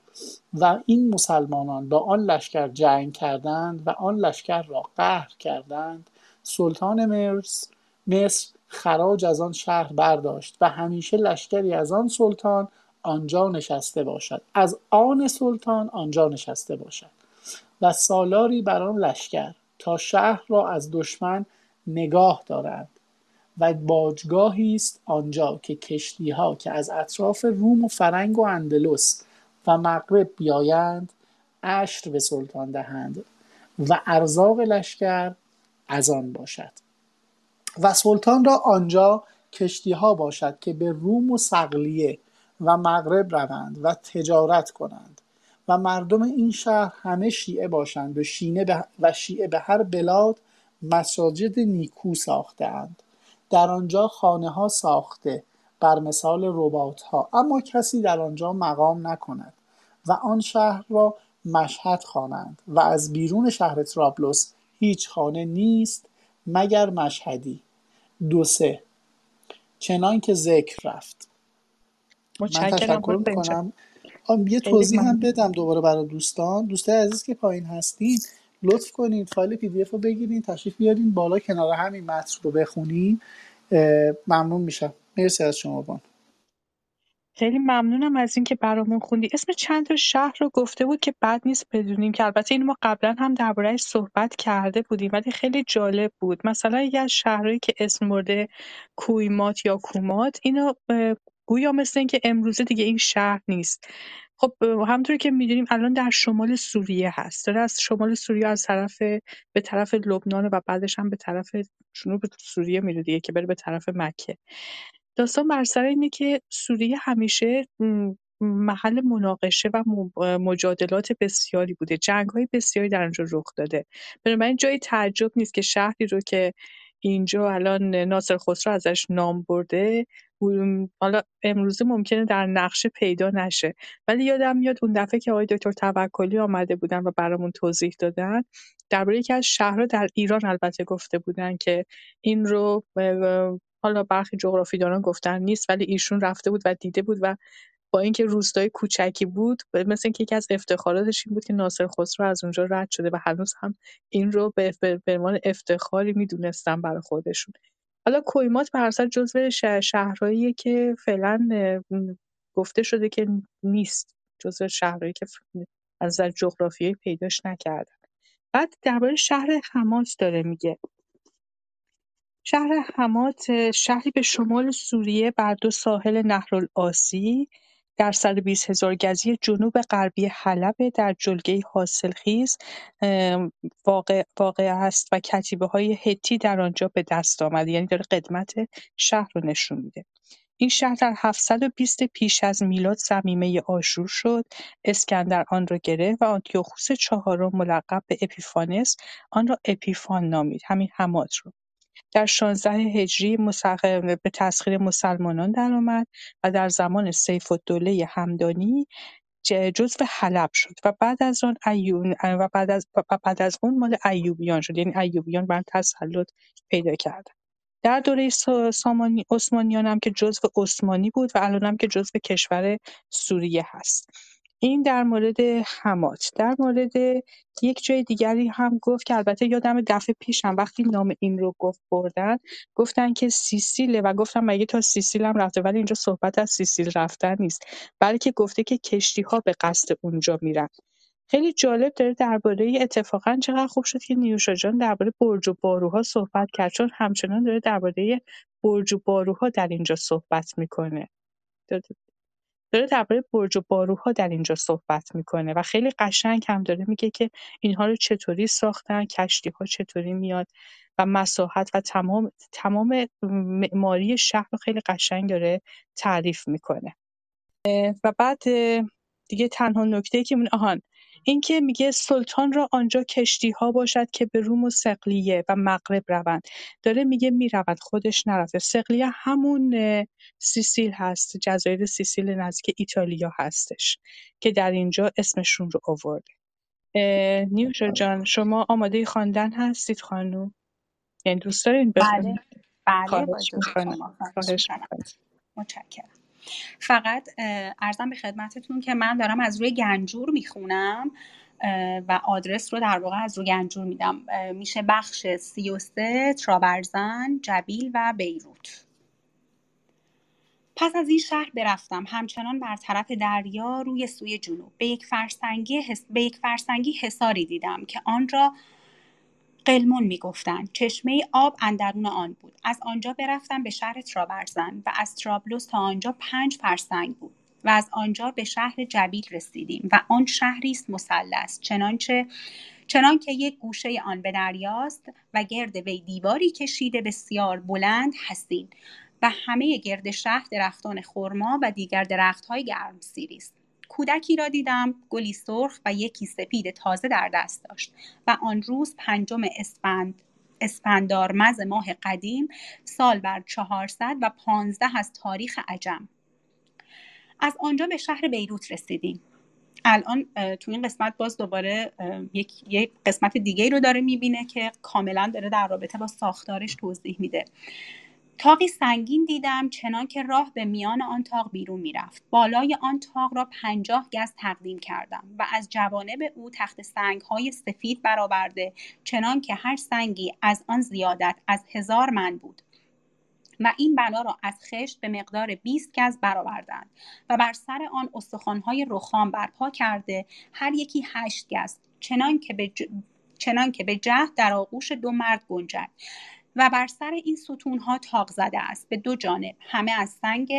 و این مسلمانان با آن لشکر جنگ کردند و آن لشکر را قهر کردند سلطان مصر مصر خراج از آن شهر برداشت و همیشه لشکری از آن سلطان آنجا نشسته باشد. از آن سلطان آنجا نشسته باشد و سالاری بر آن لشکر تا شهر را از دشمن نگاه دارند. و باجگاهی است آنجا که ها که از اطراف روم و فرنگ و اندلس و مغرب بیایند عشر به سلطان دهند و ارزاق لشکر از آن باشد. و سلطان را آنجا کشتی ها باشد که به روم و سقلیه و مغرب روند و تجارت کنند و مردم این شهر همه شیعه باشند و, و شیعه به هر بلاد مساجد نیکو ساختهاند. در آنجا خانه ها ساخته بر مثال ربات ها اما کسی در آنجا مقام نکند و آن شهر را مشهد خوانند و از بیرون شهر ترابلس هیچ خانه نیست مگر مشهدی. دو سه. چنان که ذکر رفت. من تشکر می‌کنم. یه توضیح هم بدم دوباره برای دوستان. دوستان عزیز که پایین هستین لطف کنید فایل پی دی اف رو بگیرین تشریف بیارین بالا کنار همین متن رو بخونین. ممنون میشم. مرسی از شما بان. خیلی ممنونم از اینکه برامون خوندی. اسم چند تا شهر رو گفته بود که بد نیست بدونیم که البته این ما قبلا هم دربارهش صحبت کرده بودیم ولی خیلی جالب بود. مثلا یکی از شهرهایی که اسم برده کویمات یا کومات اینو گویا مثل اینکه امروزه دیگه این شهر نیست. خب همونطوری که می‌دونیم الان در شمال سوریه هست. داره از شمال سوریه از طرف به طرف لبنان و بعدش هم به طرف جنوب سوریه میره دیگه که بره به طرف مکه. داستان بر سر اینه که سوریه همیشه محل مناقشه و مجادلات بسیاری بوده. های بسیاری در اونجا رخ داده. بنابراین جای تعجب نیست که شهری رو که اینجا الان ناصر خسرو ازش نام برده حالا امروزه ممکنه در نقشه پیدا نشه. ولی یادم میاد اون دفعه که آقای دکتر توکلی آمده بودن و برامون توضیح دادن درباره یکی از شهرها در ایران البته گفته بودن که این رو حالا برخی جغرافیدانان گفتن نیست ولی ایشون رفته بود و دیده بود و با اینکه روستای کوچکی بود مثل اینکه یکی از افتخاراتش این بود که ناصر خسرو از اونجا رد شده و هنوز هم این رو به عنوان افتخاری می‌دونستن برای خودشون. حالا کویمات به هر جزو شهرهایی که فعلا گفته شده که نیست. جزو شهرهایی که از نظر جغرافیایی پیداش نکردن. بعد درباره شهر حماس داره میگه. شهر حمات شهری به شمال سوریه بر دو ساحل نهرالآسی در بیست هزار گزی جنوب غربی حلب در جلگه حاصلخیز واقع, واقع است و کتیبه های هتی در آنجا به دست آمده یعنی داره قدمت شهر رو نشون میده. این شهر در 720 پیش از میلاد زمیمه آشور شد. اسکندر آن را گرفت و آنتیوخوس چهارم ملقب به اپیفانس آن را اپیفان نامید. همین حمات رو. در 16 هجری به تسخیر مسلمانان درآمد و در زمان سیف‌الدوله همدانی جزو حلب شد و بعد از آن و بعد از و بعد از اون مال ایوبیان شد یعنی ایوبیان بر تسلط پیدا کرد. در دوره سامانی عثمانیان هم که جزو عثمانی بود و الان هم که جزو کشور سوریه هست این در مورد حمات در مورد یک جای دیگری هم گفت که البته یادم دفعه پیشم وقتی نام این رو گفت بردن گفتن که سیسیله و گفتم مگه تا سیسیل هم رفته؟ ولی اینجا صحبت از سیسیل رفتن نیست. بلکه گفته که کشتی ها به قصد اونجا میرن. خیلی جالب داره درباره اتفاقا چقدر خوب شد که نیوشا جان درباره برج و باروها صحبت کرد چون همچنان داره درباره برج و باروها در اینجا صحبت می‌کنه. داره درباره برج و باروها در اینجا صحبت می‌کنه و خیلی قشنگ هم داره میگه که اینها رو چطوری ساختن کشتی ها چطوری میاد و مساحت و تمام تمام معماری شهر رو خیلی قشنگ داره تعریف می‌کنه. و بعد دیگه تنها نکته که من آهان این که میگه سلطان را آنجا کشتی ها باشد که به روم و سقلیه و مغرب روند. داره میگه می‌رود خودش نرفته. سقلیه همون سیسیل هست جزایر سیسیل نزدیک ایتالیا هستش که در اینجا اسمشون رو آورده. نیوشا جان شما آماده خواندن هستید خانم؟ یعنی دوست دارین؟ بله. بله خواهش می‌کنم. متشکرم. فقط ارزم به خدمتتون که من دارم از روی گنجور می‌خونم و آدرس رو در واقع از روی گنجور میدم. میشه بخش سی و سه ترابرزن جبیل و بیروت. پس از این شهر برفتم. همچنان بر طرف دریا روی سوی جنوب. به یک فرسنگی, به یک فرسنگی حساری دیدم که آن را قلمون می‌گفتند چشمه آب اندرون آن بود. از آنجا برفتم به شهر ترابرزن و از ترابلوس تا آنجا پنج فرسنگ بود و از آنجا به شهر جبیل رسیدیم و آن شهری است مثلث. چنانچه چنانکه یک گوشه آن به دریاست و گرد وی دیواری کشیده بسیار بلند حسین و همه گرد شهر درختان خرما و دیگر درختهای گرمسیری است. کودکی را دیدم گلی سرخ و یکی سپید تازه در دست داشت و آن روز پنجم اسفند اسفندارمز ماه قدیم سال بر چهارصد و پانزده از تاریخ عجم. از آنجا به شهر بیروت رسیدیم. الان تو این قسمت باز دوباره یک, یک قسمت دیگه رو داره می‌بینه که کاملا داره در رابطه با ساختارش توضیح میده. تاقی سنگین دیدم چنان که راه به میان آن تاق بیرون می‌رفت. بالای آن تاق را پنجاه گز تقدیم کردم و از جوانب او تخت سنگ های سفید برآورده چنان که هر سنگی از آن زیادت از هزار من بود. و این بنا را از خشت به مقدار 20 گز برآوردند و بر سر آن استخوانهای رخام برپا کرده هر یکی هشت گز چنان که به, ج... چنان که به جهد در آغوش دو مرد گنجد. و بر سر این ستون ها تاق زده است. به دو جانب. همه از سنگ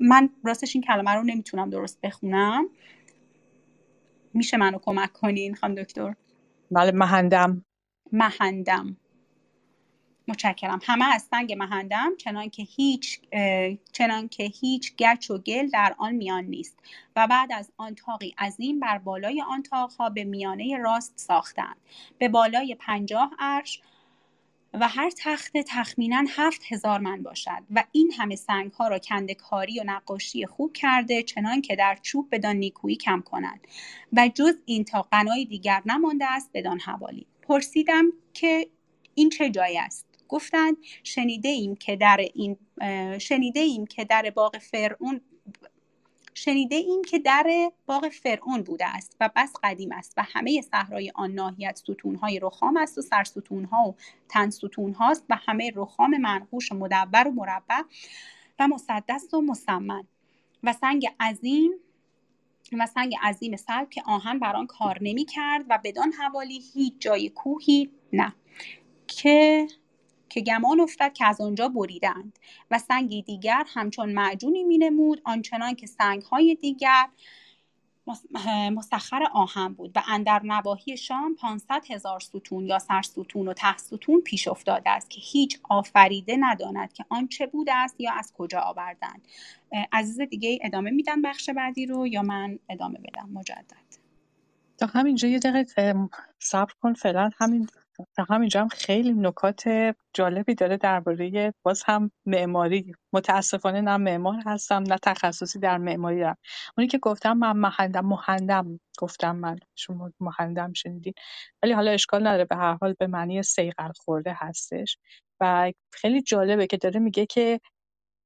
من راستش این کلمه رو نمی‌تونم درست بخونم. میشه منو کمک کنین خانم دکتر؟ بله مهندم. مهندم. متشکرم. همه از سنگ مهندم چنان که هیچ چنان که هیچ گچ و گل در آن میان نیست و بعد از آن تاقی عظیم بر بالای آن تاقها به میانه راست ساختند. به بالای پنجاه عرش و هر تخت تخمینا هفت هزار من باشد و این همه سنگ ها را کندکاری و نقاشی خوب کرده چنان که در چوب بدان نیکویی کم کنند و جز این تا قنای دیگر نمانده است بدان حوالی. پرسیدم که این چه جایی است؟ گفتند شنیده ایم که در این شنیده ایم که در باغ فرعون شنیده ایم که در باغ فرعون بوده است و بس قدیم است و همه صحرای آن ناحیت ستونهای رخام است و سرستونها و تن هاست و همه رخام منقوش و مدور و مربع و مسدس و مسمن و سنگ عظیم و سنگ عظیم سلب که آهن بر آن کار نمی کرد و بدان حوالی هیچ جای کوهی نه. که که گمان افتد که از آنجا بریدند و سنگی دیگر همچون معجونی مینمود آنچنان که سنگهای دیگر مسخر آهن بود و اندر نواحی شام 500 هزار ستون یا سرستون و ته ستون پیش افتاده است که هیچ آفریده نداند که آن چه بوده است یا از کجا آوردند. عزیز دیگه ادامه میدن بخش بعدی رو یا من ادامه بدم؟ مجدد. تا همینجا یه دقیقه صبر کن فعلا همین همینجا هم خیلی نکات جالبی داره درباره باز هم معماری. متاسفانه نه معمار هستم نه تخصصی در معماری دارم. اونی که گفتم من مهندم مهندم گفتم من. شما مهندم شنیدین. ولی حالا اشکال نداره. به هر حال به معنی سیقل خورده هستش. و خیلی جالبه که داره میگه که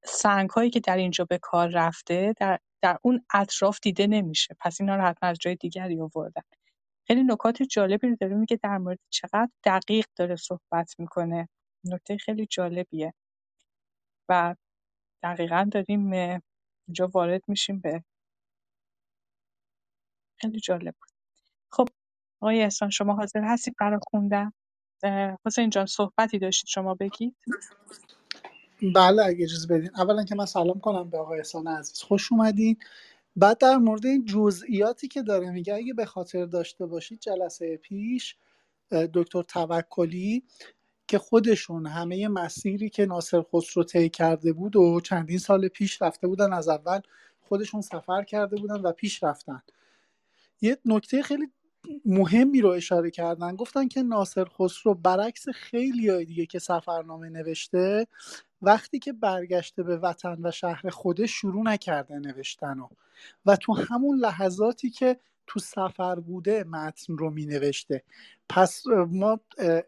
سنگ هایی که در اینجا به کار رفته در, در اون اطراف دیده نمیشه. پس اینا رو حتما از جای دیگری آوردن. خیلی نکات جالبی رو داره میگه در مورد چقدر دقیق داره صحبت می‌کنه. نکته خیلی جالبیه. و دقیقا داریم اینجا وارد میشیم به خیلی جالب بود. خب آقای احسان شما حاضر هستید برای خوندن؟ حسین جان صحبتی داشتید شما بگید. بله اگه اجازه بدین. اولا که من سلام کنم به آقای احسان عزیز. خوش اومدین. بعد در مورد این جزئیاتی که داره میگه اگه به خاطر داشته باشید جلسه پیش دکتر توکلی که خودشون همه مسیری که ناصر خسرو طی کرده بود و چندین سال پیش رفته بودن از اول خودشون سفر کرده بودن و پیش رفتن. یه نکته خیلی مهمی رو اشاره کردن. گفتن که ناصر خسرو برعکس خیلی های دیگه که سفرنامه نوشته وقتی که برگشته به وطن و شهر خودش شروع نکرده نوشتن و, و تو همون لحظاتی که تو سفر بوده متن رو می نوشته پس ما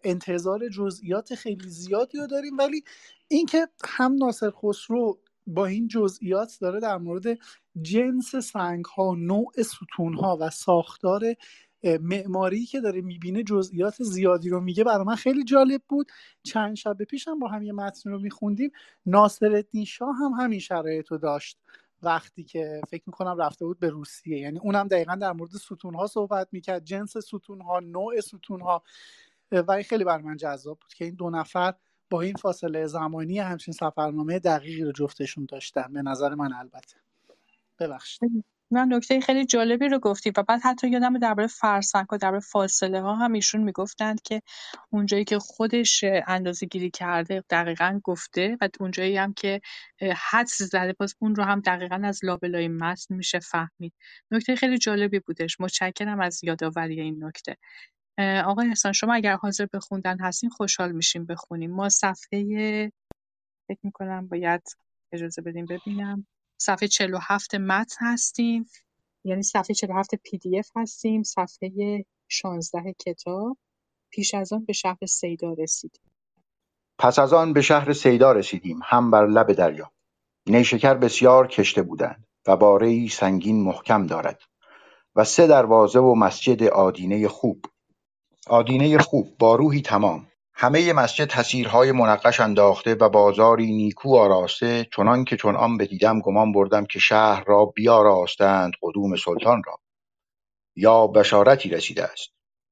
انتظار جزئیات خیلی زیادی رو داریم ولی اینکه هم ناصر خسرو با این جزئیات داره در مورد جنس سنگ ها نوع ستون ها و ساختار معماری که داره می‌بینه جزئیات زیادی رو میگه برای من خیلی جالب بود. چند شب پیش هم با هم یه متن رو میخوندیم. ناصر شاه هم همین شرایط رو داشت. وقتی که فکر می‌کنم رفته بود به روسیه. یعنی اونم دقیقا در مورد ستون ها صحبت می‌کرد. جنس ستون ها نوع ستون ها و این خیلی بر من جذاب بود که این دو نفر با این فاصله زمانی همچین سفرنامه دقیقی رو جفتشون داشتن. به نظر من البته. ببخشید. من نکته خیلی جالبی رو گفتی و بعد حتی یادم درباره فرسنگ و درباره فاصله ها هم ایشون می‌گفتند که اونجایی که خودش اندازه گیری کرده دقیقا گفته و اونجایی هم که حدس زده باز اون رو هم دقیقا از لابلای متن میشه فهمید. نکته خیلی جالبی بودش. متشکرم از یادآوری این نکته. آقای احسان شما اگر حاضر به خوندن هستین خوشحال میشیم بخونیم. ما صفحه فکر می‌کنم باید اجازه بدیم ببینم. صفحه 47 متن هستیم. یعنی صفحه 47 پی دی اف هستیم. صفحه 16 کتاب. پیش از آن به شهر سیدا رسیدیم. پس از آن به شهر سیدا رسیدیم. هم بر لب دریا. نیشکر بسیار کشته بودند و باره سنگین محکم دارد و سه دروازه و مسجد آدینه خوب. آدینه خوب با روحی تمام. همه مسجد تصیرهای منقش انداخته و بازاری نیکو آراسته چنان که چون آن بدیدم گمان بردم که شهر را بیاراستند قدوم سلطان را. یا بشارتی رسیده است.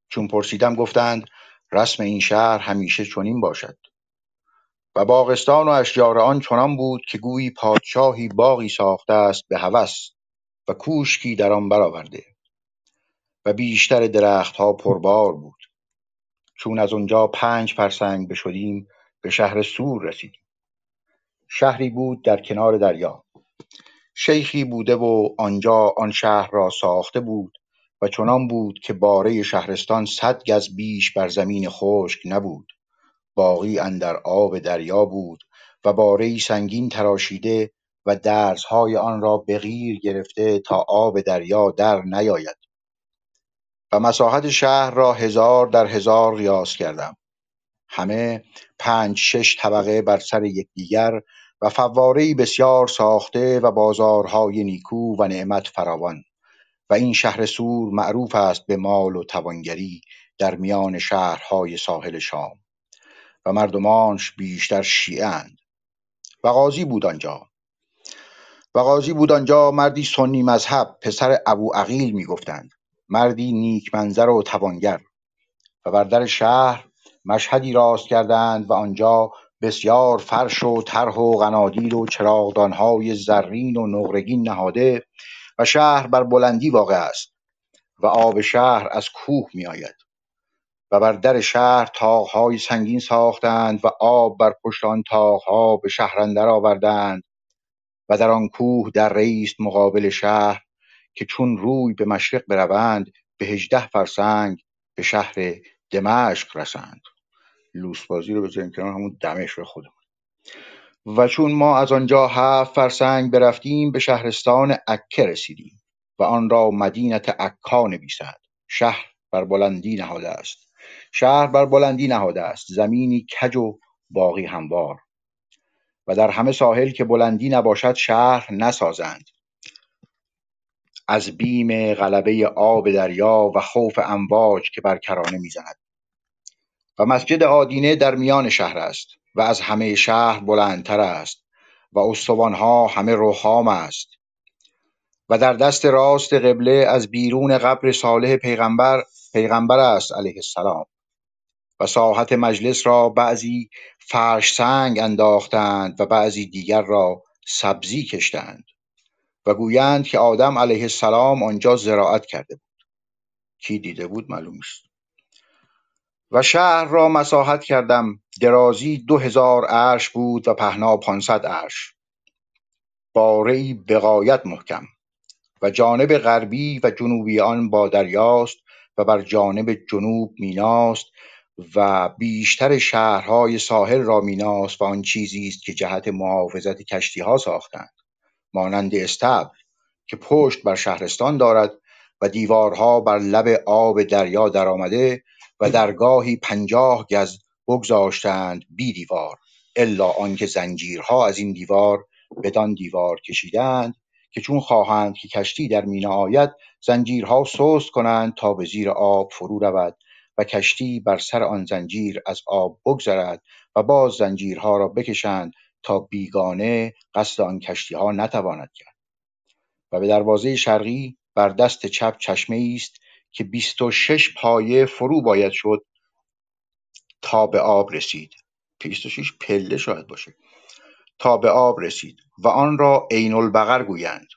چون پرسیدم گفتند رسم این شهر همیشه چنین باشد. و باغستان و اشجار آن چنان بود که گویی پادشاهی باغی ساخته است به هوس و کوشکی در آن برآورده. و بیشتر درختها پربار بود. چون از آنجا پنج فرسنگ بشدیم به شهر سور رسیدیم. شهری بود در کنار دریا. شیخی بوده و آنجا آن شهر را ساخته بود و چنان بود که باره شهرستان صد گز بیش بر زمین خشک نبود. باقی اندر آب دریا بود و باره سنگین تراشیده و درزهای آن را به گرفته تا آب دریا در نیاید. و مساحت شهر را هزار در هزار قیاس کردم. همه پنج شش طبقه بر سر یکدیگر و فوارهای بسیار ساخته و بازارهای نیکو و نعمت فراوان. و این شهر سور معروف است به مال و توانگری در میان شهرهای ساحل شام. و مردمانش بیشتر شیعند و قاضی بود آنجا. و قاضی بود آنجا مردی سنی مذهب پسر ابو عقیل می‌گفتند. مردی نیک منظر و توانگر. و بر در شهر مشهدی راست کردند و آنجا بسیار فرش و طرح و قنادیل و چراغدانهای زرین و نقرگین نهاده و شهر بر بلندی واقع است و آب شهر از کوه می آید و بر در شهر تاقهای سنگین ساختند و آب بر پشت آن تاقها به شهر اندر آوردند و در آن کوه در رئیست مقابل شهر که چون روی به مشرق بروند به هجده فرسنگ به شهر دمشق رسند. لوس بازی رو بذاریم کنار همون دمشق خودمون. و چون ما از آنجا هفت فرسنگ برفتیم به شهرستان عکه رسیدیم و آن را مدینت عکا نویسند. شهر بر بلندی نهاده است. شهر بر بلندی نهاده است. زمینی کج و باقی هموار. و در همه ساحل که بلندی نباشد شهر نسازند. از بیم غلبه آب دریا و خوف امواج که بر کرانه می‌زند. و مسجد آدینه در میان شهر است و از همه شهر بلندتر است و استوانها همه رخام است. و در دست راست قبله از بیرون قبر صالح پیغمبر پیغمبر است علیه السلام. و ساحت مجلس را بعضی فرش سنگ انداختند و بعضی دیگر را سبزی کشتند. و گویند که آدم علیه السلام آنجا زراعت کرده بود. کی دیده بود معلوم است و شهر را مساحت کردم. درازی دو هزار عرش بود و پهنا پانصد عرش. باره بقایت محکم. و جانب غربی و جنوبی آن با دریاست و بر جانب جنوب میناست و بیشتر شهرهای ساحل را میناست و آن چیزی است که جهت محافظت کشتی ها ساختند. مانند استبل که پشت بر شهرستان دارد و دیوارها بر لب آب دریا درآمده و درگاهی پنجاه گز بگذاشتند بی دیوار الا آنکه زنجیرها از این دیوار بدان دیوار کشیدند که چون خواهند که کشتی در مینا آید زنجیرها سست کنند تا به زیر آب فرو رود و کشتی بر سر آن زنجیر از آب بگذرد و باز زنجیرها را بکشند تا بیگانه قصد آن کشتی ها نتواند کرد. و به دروازه شرقی بر دست چپ چشمه است که بیست و شش پایه فرو باید شد تا به آب رسید. بیست و شش پله شاید باشه. تا به آب رسید و آن را عین البقر گویند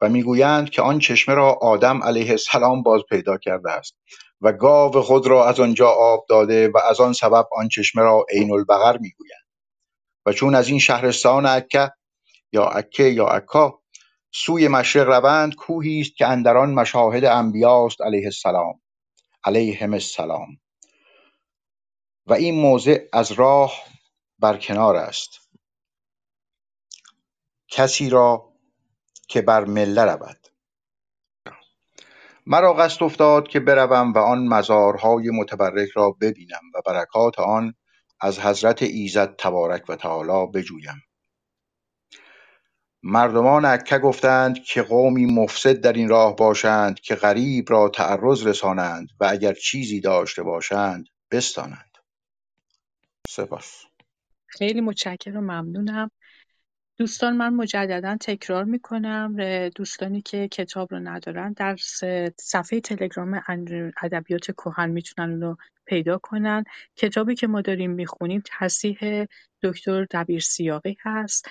و می‌گویند که آن چشمه را آدم علیه السلام باز پیدا کرده است و گاو خود را از آنجا آب داده و از آن سبب آن چشمه را عین البقر می‌گویند. و چون از این شهرستان عکه یا عکه یا عکا سوی مشرق روند کوهی است که اندر آن مشاهد انبیاست علیه السلام علیهم السلام. و این موضع از راه برکنار است. کسی را که بر مله رود. مرا قصد افتاد که بروم و آن مزارهای متبرک را ببینم و برکات آن از حضرت ایزد تبارک و تعالی بجویم. مردمان عکه گفتند که قومی مفسد در این راه باشند که غریب را تعرض رسانند و اگر چیزی داشته باشند بستانند. سپاس. خیلی متشکرم و ممنونم. دوستان من مجددا تکرار می‌کنم دوستانی که کتاب رو ندارن در صفحه تلگرام ادبیات کهن می‌تونن رو پیدا کنن. کتابی که ما داریم می‌خونیم تصیح دکتر دبیر سیاقی هست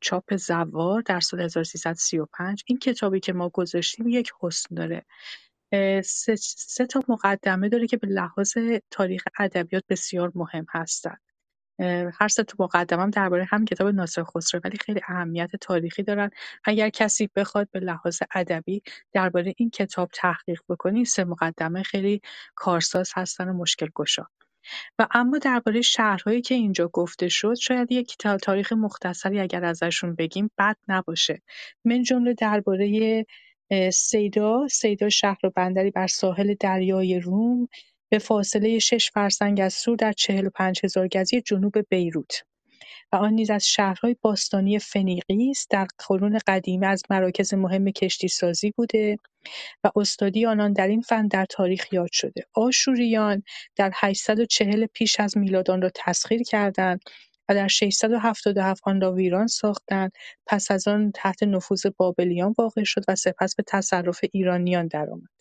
چاپ زوار در سال 1335 این کتابی که ما گذاشتیم یک حسن داره. سه, سه تا مقدمه داره که به لحاظ تاریخ ادبیات بسیار مهم هستند هر سه تا مقدمم درباره هم کتاب ناصر خسرو ولی خیلی اهمیت تاریخی دارن. اگر کسی بخواد به لحاظ ادبی درباره این کتاب تحقیق بکنه سه مقدمه خیلی کارساز هستن و مشکل گشا و اما درباره شهرهایی که اینجا گفته شد شاید یک تاریخ مختصری اگر ازشون بگیم بد نباشه. من جمله درباره سیدا سیدا شهر و بندری بر ساحل دریای روم به فاصله شش فرسنگ از سور در چهل و پنج هزار گزی جنوب بیروت و آن نیز از شهرهای باستانی فنیقی است در قرون قدیمی از مراکز مهم کشتیسازی بوده و استادی آنان در این فن در تاریخ یاد شده. آشوریان در 840 پیش از میلاد آن را تسخیر کردند و در 677 آن را ویران ساختند. پس از آن تحت نفوذ بابلیان واقع شد و سپس به تصرف ایرانیان درآمد.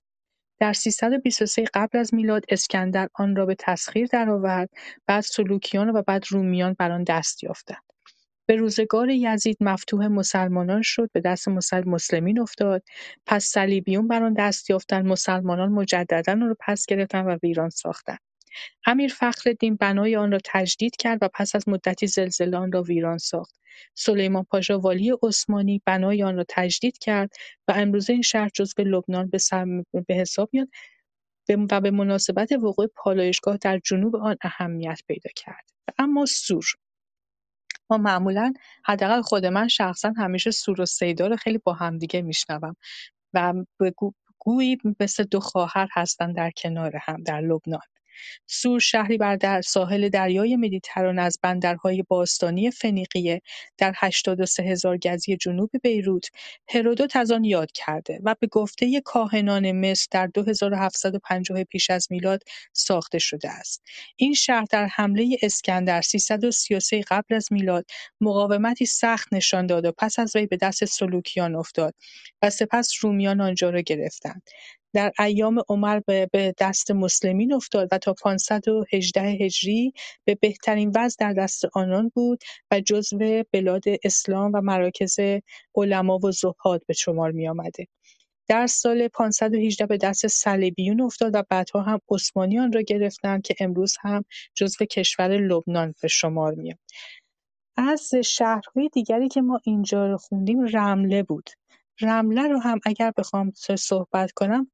در ۳۲۳ قبل از میلاد اسکندر آن را به تسخیر درآورد بعد سلوکیان و بعد رومیان بر آن دست یافتند. به روزگار یزید مفتوح مسلمانان شد به دست مسلمین افتاد. پس صلیبیون بر آن دست یافتند مسلمانان مجددا آن را پس گرفتند و ویران ساختند. امیر فخرالدین بنای آن را تجدید کرد و پس از مدتی زلزله آن را ویران ساخت. سلیمان پاشا والی عثمانی بنای آن را تجدید کرد و امروزه این شهر جزو لبنان به حساب میاد و به مناسبت وقوع پالایشگاه در جنوب آن اهمیت پیدا کرد. اما سور. ما معمولا حداقل خود من شخصا همیشه سور و سیدا رو خیلی با همدیگه میشنوم و گویی مثل دو خواهر هستن در کنار هم در لبنان. سور شهری بر در ساحل دریای مدیترانه از بندرهای باستانی فنیقیه در 83 هزار گزی جنوب بیروت هرودوت از آن یاد کرده و به گفته کاهنان مصر در 2750 پیش از میلاد ساخته شده است. این شهر در حمله اسکندر 333 قبل از میلاد مقاومتی سخت نشان داد و پس از وی به دست سلوکیان افتاد و سپس رومیان آنجا را گرفتند. در ایام عمر به دست مسلمین افتاد و تا 518 هجری به بهترین وضع در دست آنان بود و جزو بلاد اسلام و مراکز علما و زهاد به شمار آمده. در سال 518 به دست صلیبیون افتاد و بعدها هم عثمانیان را گرفتند که امروز هم جزو کشور لبنان به شمار میاد. از شهرهای دیگری که ما اینجا رو خوندیم رمله بود رمله رو هم اگر بخوام صحبت کنم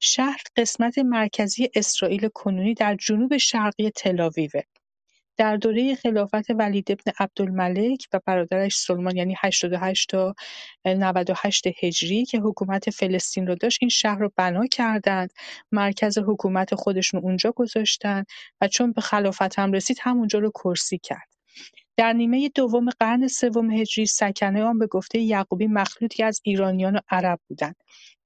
شهر قسمت مرکزی اسرائیل کنونی در جنوب شرقی تلاویوه در دوره خلافت ولید ابن عبدالملک و برادرش سلمان یعنی 88 تا 98 هجری که حکومت فلسطین رو داشت این شهر رو بنا کردند. مرکز حکومت خودشون اونجا گذاشتن و چون به خلافت هم رسید همونجا رو کرسی کرد. در نیمه دوم قرن سوم هجری سکنه آن به گفته یعقوبی مخلوطی از ایرانیان و عرب بودند.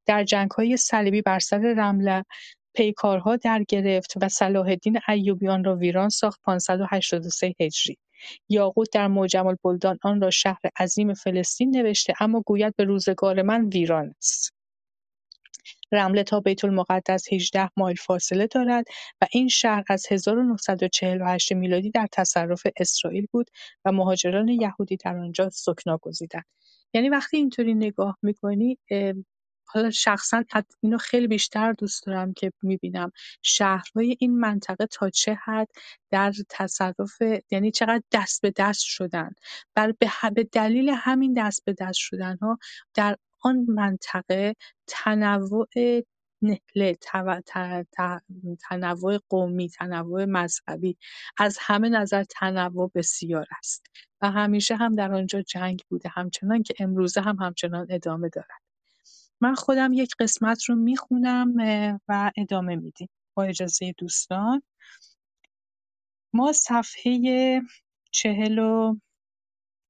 در جنگ‌های صلیبی بر سر رمله پیکارها در گرفت و صلاحالدین ایوبی آن را ویران ساخت 583 هجری. یاقوت در معجم البلدان آن را شهر عظیم فلسطین نوشته اما گوید به روزگار من ویران است. رمله تا بیت‌المقدس 18 مایل فاصله دارد و این شهر از 1948 میلادی در تصرف اسرائیل بود و مهاجران یهودی در آنجا سکنا گزیدند. یعنی وقتی اینطوری نگاه می‌کنی حالا شخصا اینو خیلی بیشتر دوست دارم که می‌بینم شهرهای این منطقه تا چه حد در تصرف یعنی چقدر دست به دست شدن بر به دلیل همین دست به دست شدن ها در آن منطقه تنوع نهله تنوع قومی تنوع مذهبی از همه نظر تنوع بسیار است و همیشه هم در آنجا جنگ بوده همچنان که امروزه هم همچنان ادامه دارد. من خودم یک قسمت رو می‌خونم و ادامه میدیم. با اجازه دوستان. ما صفحه چهل و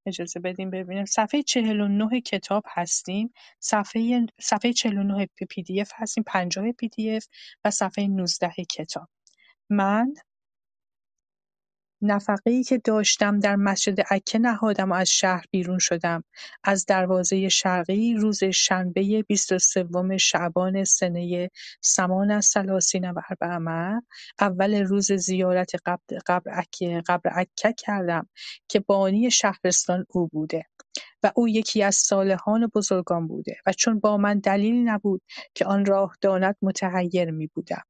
اجازه بدیم ببینیم. صفحه 49 کتاب هستیم. صفحه صفحه 49 PDF هستیم. 50 PDF و صفحه 19 کتاب. من ای که داشتم در مسجد عکه نهادم و از شهر بیرون شدم. از دروازه شرقی روز شنبه بیست و سوم شعبان سنه سمان از سلاسین و اول روز زیارت قبر عکه, قبر عکه کردم که بانی شهرستان او بوده و او یکی از صالحان بزرگان بوده و چون با من دلیل نبود که آن راه داند متحیر می بودم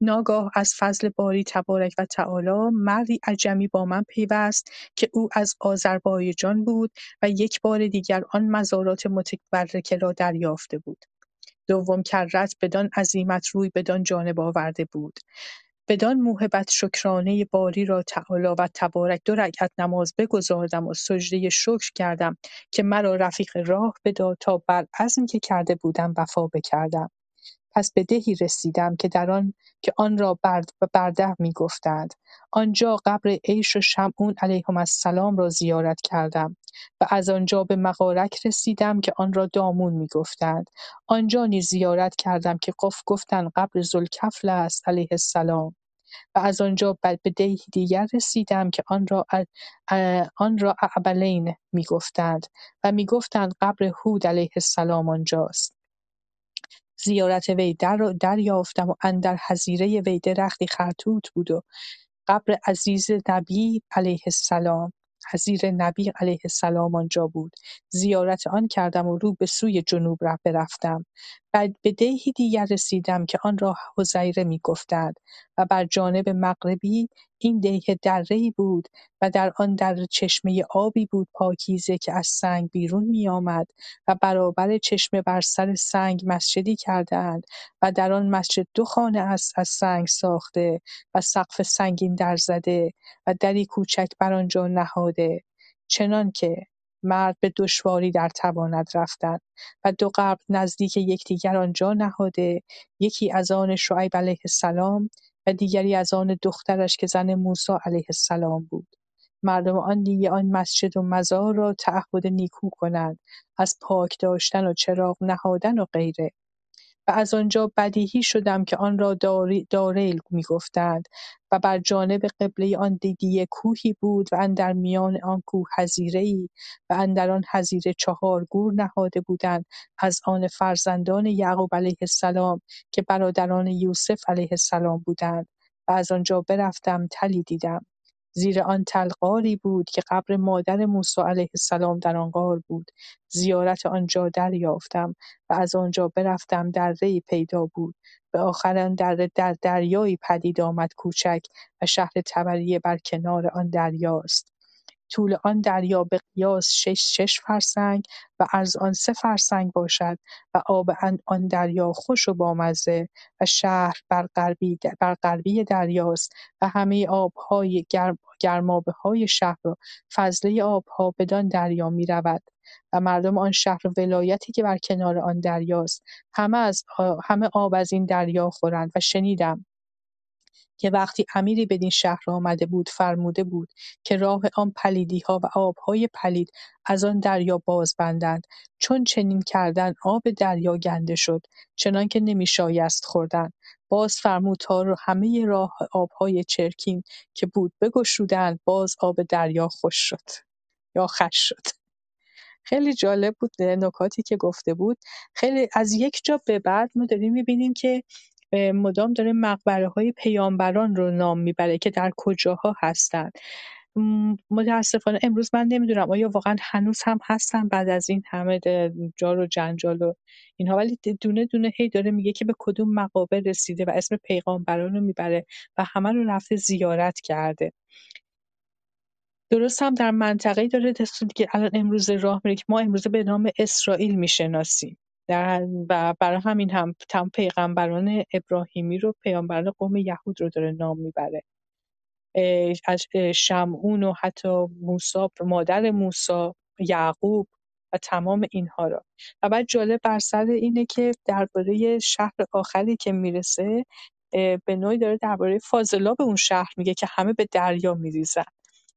ناگاه از فضل باری تبارک و تعالی مردی عجمی با من پیوست که او از آذربایجان بود و یک بار دیگر آن مزارات متبرکه را دریافته بود. دوم کرت بدان عظیمت روی بدان جانب آورده بود. بدان موهبت شکرانه باری را تعالی و تبارک دو رکعت نماز بگزاردم و سجده شکر کردم که مرا رفیق راه بداد تا بر عزم که کرده بودم وفا بکردم. پس به دهی رسیدم که در آن که آن را برده می‌گفتند. آنجا قبر عیش و شمعون علیهم السلام را زیارت کردم و از آنجا به مغارک رسیدم که آن را دامون می‌گفتند. آنجا نیز زیارت کردم که قف گفتند قبر ذوالکفل است علیه السلام. و از آنجا به دهی دیگر رسیدم که آن را آن را اعبلین می‌گفتند و می‌گفتند قبر هود علیه السلام آنجاست. زیارت وی دریافتم و اندر حظیره وی درختی خرتوت بود و قبر عزیز نبی علیه السلام حضیر نبی علیه السلام آنجا بود. زیارت آن کردم و رو به سوی جنوب برفتم. بعد به دیهی دیگر رسیدم که آن را حزیره می‌گفتند. و بر جانب مغربی این دیه ای بود و در آن دره چشمه آبی بود پاکیزه که از سنگ بیرون میآمد و برابر چشمه بر سر سنگ مسجدی کردهاند و در آن مسجد دو خانه است از سنگ ساخته و سقف سنگین درزده و دری کوچک بر آنجا نهاده چنانکه مرد به دشواری در تواند رفتن و دو قبر نزدیک یکدیگر آنجا نهاده یکی از آن شعیب علیه السلام و دیگری از آن دخترش که زن موسی علیه السلام بود. مردم آن دیگه آن مسجد و مزار را تعهد نیکو کنند از پاک داشتن و چراغ نهادن و غیره. و از آنجا بدیهی شدم که آن را داریل می‌گفتند و بر جانب قبله آن دیگی کوهی بود و اندر میان آن کوه ای و اندر آن حظیره چهار گور نهاده بودند از آن فرزندان یعقوب علیه السلام که برادران یوسف علیه السلام بودند و از آنجا برفتم تلی دیدم. زیر آن تل غاری بود که قبر مادر موسی علیه السلام در آن غار بود. زیارت آنجا دریافتم و از آنجا برفتم درهای پیدا بود. به آخر آن دره در دریایی پدید آمد کوچک و شهر تبریه بر کنار آن دریاست طول آن دریا به قیاس شش شش فرسنگ و عرض آن سه فرسنگ باشد و آب آن دریا خوش و بامزه و شهر بر غربی دریاست و همه آبهای های شهر و فضله آبها بدان دریا می‌رود و مردم آن شهر و ولایتی که بر کنار آن دریاست همه آب از این دریا خورند و شنیدم که وقتی امیری بدین شهر آمده بود فرموده بود که راه آن پلیدیها و آبهای پلید از آن دریا باز بندند چون چنین کردن آب دریا گنده شد چنانکه نمیشایست خوردن. باز فرمود تا همه راه آبهای چرکین که بود بگشودند باز آب دریا خوش شد. یا خش شد. خیلی جالب بود نکاتی که گفته بود. خیلی از یک جا به بعد ما داریم می‌بینیم که مدام داره مقبره های پیامبران رو نام می‌بره که در کجاها هستند. متاسفانه امروز من نمی‌دونم آیا واقعا هنوز هم هستن بعد از این همه جار و جنجال و اینها. ولی دونه دونه هی داره میگه که به کدوم مقابر رسیده و اسم پیغامبران رو می‌بره و همه رو رفته زیارت کرده. درست هم در منطقه‌ای داره که الان امروز راه میره که ما امروز به نام اسرائیل می‌شناسیم. و برای همین هم تم پیغمبران ابراهیمی رو پیامبران قوم یهود رو داره نام می‌بره. از شمعون و حتی موسی مادر موسی یعقوب و تمام اینها را و بعد جالب بر سر اینه که درباره شهر آخری که می‌رسه به نوعی داره درباره فاضلاب اون شهر میگه که همه به دریا میریزن.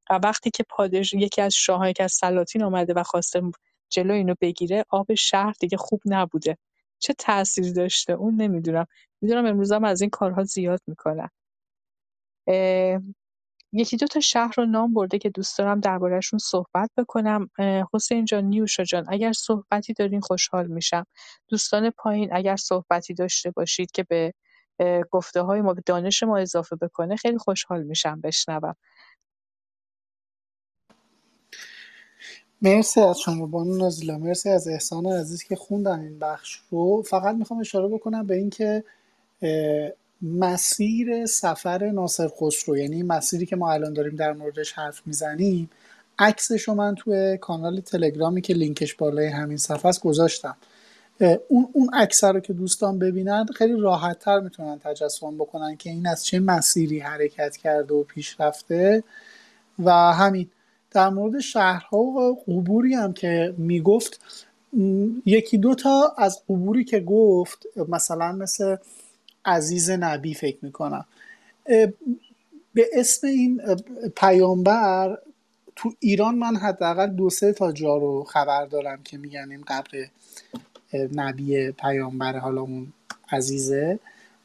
و وقتی که پادش یکی از شاهان که از سلاطین آمده و خواسته جلو اینو بگیره آب شهر دیگه خوب نبوده. چه تأثیری داشته؟ اون نمی‌دونم. می‌دونم امروز هم از این کارها زیاد می‌کنن. یکی دو تا شهر رو نام برده که دوست دارم دربارهشون صحبت بکنم. حسین جان نیوشا جان اگر صحبتی دارین خوشحال میشم. دوستان پایین اگر صحبتی داشته باشید که به گفته های ما به دانش ما اضافه بکنه خیلی خوشحال میشم بشنوم. مرسی از شما بانو نازیلا. مرسی از احسان عزیز که خوندن این بخش رو. فقط می‌خوام اشاره بکنم به اینکه مسیر سفر ناصر خسرو یعنی مسیری که ما الان داریم در موردش حرف می‌زنیم عکسش رو من توی کانال تلگرامی که لینکش بالای همین صفحه است گذاشتم. اون اون عکس رو که دوستان ببینند خیلی راحت تر می‌تونن تجسم بکنن که این از چه مسیری حرکت کرده و پیش رفته. و همین در مورد شهرها و قبوری هم که می‌گفت یکی دو تا از قبوری که گفت مثلا مثل عزیز نبی فکر می‌کنم به اسم این پیامبر تو ایران من حداقل دو سه تا جا رو خبر دارم که میگن این قبر نبی پیامبر حالا اون عزیزه.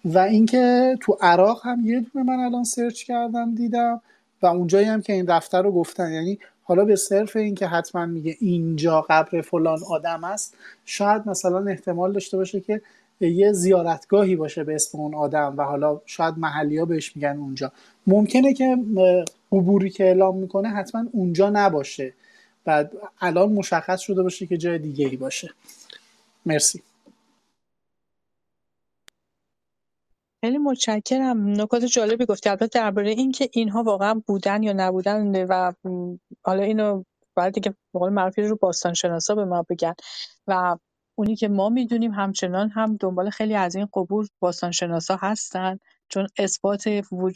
و اینکه تو عراق هم یه دونه من الان سرچ کردم دیدم. و اونجایی هم که این رفته رو گفتن یعنی حالا به صرف اینکه حتما میگه اینجا قبر فلان آدم است شاید مثلا احتمال داشته باشه که یه زیارتگاهی باشه به اسم اون آدم و حالا شاید محلی ها بهش میگن اونجا. ممکنه که قبوری که اعلام می‌کنه حتما اونجا نباشه و الان مشخص شده باشه که جای دیگه ای باشه. مرسی. خیلی متشکرم. نکات جالبی گفتی. البته درباره اینکه اینها واقعا بودن یا نبودن و حالا اینو باید دیگه قول معروفی رو باستان شناسا به ما بگن. و اونی که ما می‌دونیم همچنان هم دنبال خیلی از این قبور باستان شناسا هستن. چون اثبات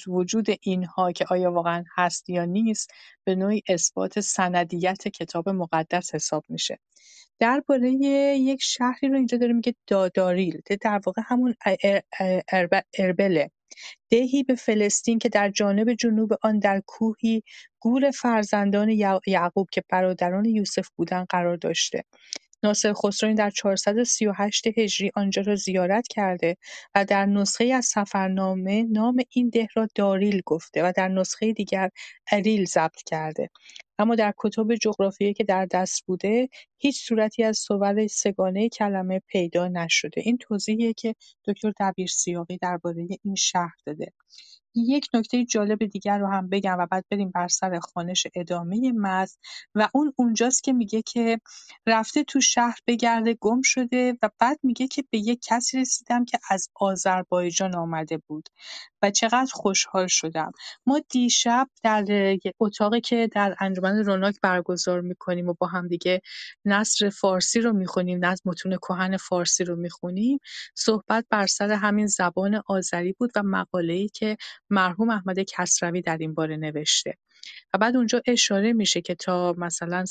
وجود اینها که آیا واقعا هست یا نیست به نوعی اثبات سندیت کتاب مقدس حساب میشه. درباره یک شهری رو اینجا داره میگه داداریل در واقع همون اربله. دهی به فلسطین که در جانب جنوب آن در کوهی گور فرزندان یعقوب که برادران یوسف بودند قرار داشته. ناصر خسرو در 438 هجری آنجا را زیارت کرده و در نسخه از سفرنامه نام این ده را داریل گفته و در نسخه دیگر اریل ضبط کرده. اما در کتب جغرافیایی که در دست بوده هیچ صورتی از صور سگانه کلمه پیدا نشده. این توضیحیه که دکتر دبیرسیاقی درباره این شهر داده. یک نکته جالب دیگر رو هم بگم و بعد بریم بر سر خوانش ادامه متن. و اون اونجاست که میگه که رفته تو شهر بگرده گم شده و بعد میگه که به یک کسی رسیدم که از آذربایجان آمده بود. و چقدر خوشحال شدم. ما دیشب در اتاقی که در انجمن روناک برگزار می‌کنیم و با هم دیگه نصر فارسی رو می‌خونیم نصر متون کهن فارسی رو می‌خونیم صحبت بر سر همین زبان آذری بود و مقاله‌ای که مرحوم احمد کسروی در این باره نوشته. و بعد اونجا اشاره میشه که تا مثلا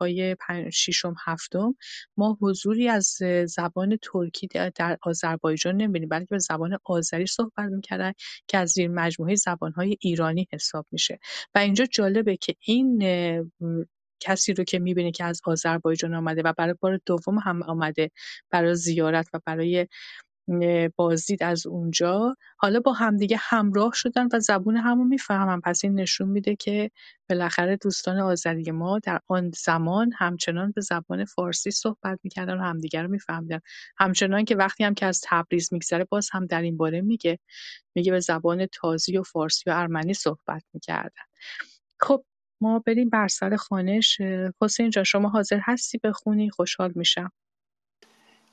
های ششم هفتم ما حضوری از زبان ترکی در آذربایجان نمی‌بینیم بلکه به زبان آذری صحبت می‌کردن که از زیر مجموعه زبانهای ایرانی حساب میشه. و اینجا جالبه که این کسی رو که می‌بینه که از آذربایجان آمده و برای بار دوم هم آمده برای زیارت و برای بازدید از اونجا. حالا با همدیگه همراه شدن و زبون همو می‌فهمن پس این نشون میده که بالاخره دوستان آذری ما در آن زمان همچنان به زبان فارسی صحبت می‌کردن و همدیگه رو میفهمیدن. همچنان که وقتی هم که از تبریز میگذره باز هم در این باره میگه میگه به زبان تازی و فارسی و ارمنی صحبت می‌کردن. خب ما بریم بر سر خانش. حسین جان شما حاضر هستی؟ بخونی. خوشحال میشم.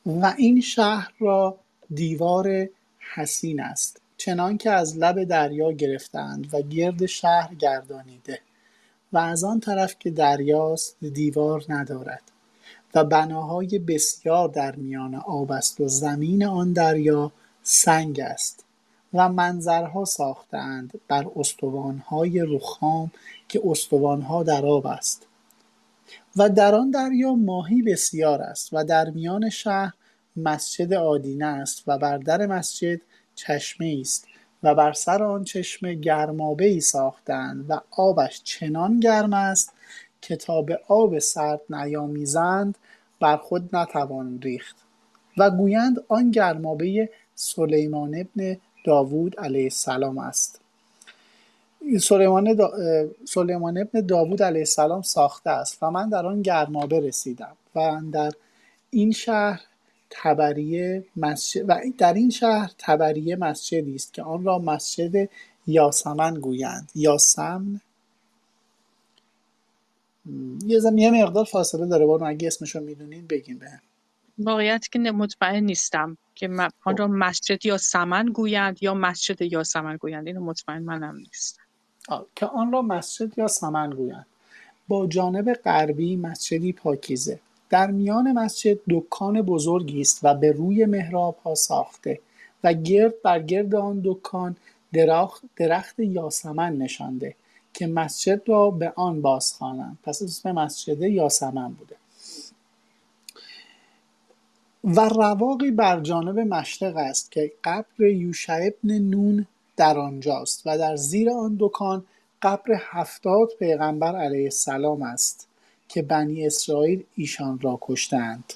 و این شهر را دیوار حسین است چنان که از لب دریا گرفتند و گرد شهر گردانیده و از آن طرف که دریاست دیوار ندارد و بناهای بسیار در میان آب است و زمین آن دریا سنگ است و منظرها ساختند بر استوانهای رخام که استوانها در آب است. و در آن دریا ماهی بسیار است و در میان شهر مسجد آدینه است و بر در مسجد چشمه است و بر سر آن چشمه ای ساختند و آبش چنان گرم است که تا به آب سرد نیامیزند بر خود نتوان ریخت و گویند آن گرمابه سلیمان ابن داوود علیه السلام است. سلیمان, دا... سلیمان ابن داوود علیه السلام ساخته است و من در آن گرمابه رسیدم و در این شهر تبریه مسجد و در این شهر تبریه مسجدی است که آن را مسجد یاسمن گویند. یاسمن؟ یه زمین یه مقدار فاصله داره بارو اگه اسمشو می‌دونین بگین به واقعیت که مطمئن نیستم که آن. را مسجد یا سمن گویند یا مسجد یا سمن گویند. اینو مطمئن منم نیستم. که آن را مسجد یا سمن گویند. با جانب غربی مسجدی پاکیزه. در میان مسجد دکان بزرگی است و به روی ها ساخته و گرد بر گرد آن دکان درخت, درخت یاسمن نشانده که مسجد را به آن بازخوانند پس اسم مسجد یاسمن بوده. و رواقی بر جانب مشرق است که قبر یوشع ابن نون در آنجاست و در زیر آن دکان قبر هفتاد پیغمبر علیه السلام است. که بنی اسرائیل ایشان را کشتند.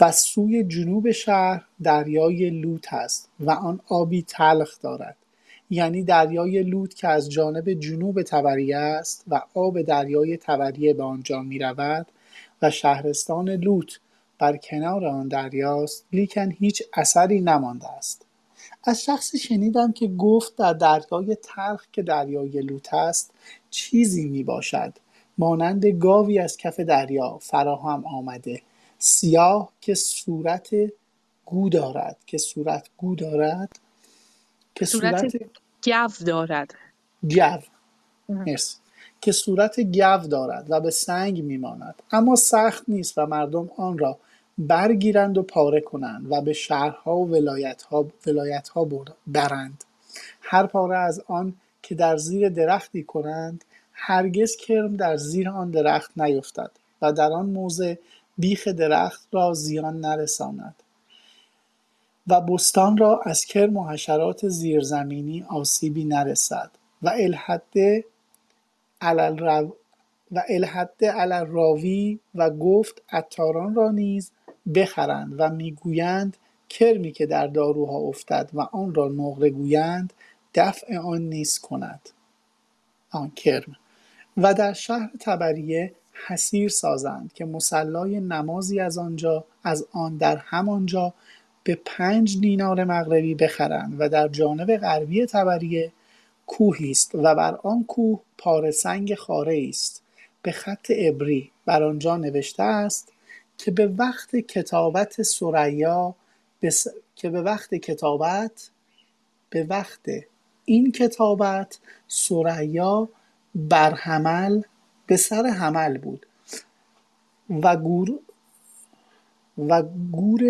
و سوی جنوب شهر دریای لوت است و آن آبی تلخ دارد. یعنی دریای لوت که از جانب جنوب تبریه است و آب دریای تبریه به آنجا می رود و شهرستان لوت بر کنار آن دریاست لیکن هیچ اثری نمانده است. از شخصی شنیدم که گفت در دریای تلخ که دریای لوت است چیزی می باشد مانند گاوی از کف دریا فراهم آمده. سیاه که صورت گو دارد که صورت گو دارد که صورت گو دارد. گو مرسی. که صورت گو دارد و به سنگ میماند. اما سخت نیست و مردم آن را برگیرند و پاره کنند و به شهرها و ولایتها ولایتها برند. هر پاره از آن که در زیر درختی کنند هرگز کرم در زیر آن درخت نیفتد و در آن موضع بیخ درخت را زیان نرساند و بستان را از کرم و حشرات زیرزمینی آسیبی نرسد و الحده و الحد علی راوی و گفت عطاران را نیز بخرند و می‌گویند کرمی که در داروها افتد و آن را نقره گویند دفع آن نیز کند. آن کرم. و در شهر تبریه حسیر سازند که مسلای نمازی از آنجا از آن در همانجا به پنج دینار مغربی بخرند و در جانب غربی تبریه کوهی است و بر آن کوه پاره سنگ خاره است به خط عبری بر آنجا نوشته است که به وقت کتابت سریا بس... که به وقت کتابت به وقت این کتابت سریا بر حمل به سر حمل بود. و گور و گور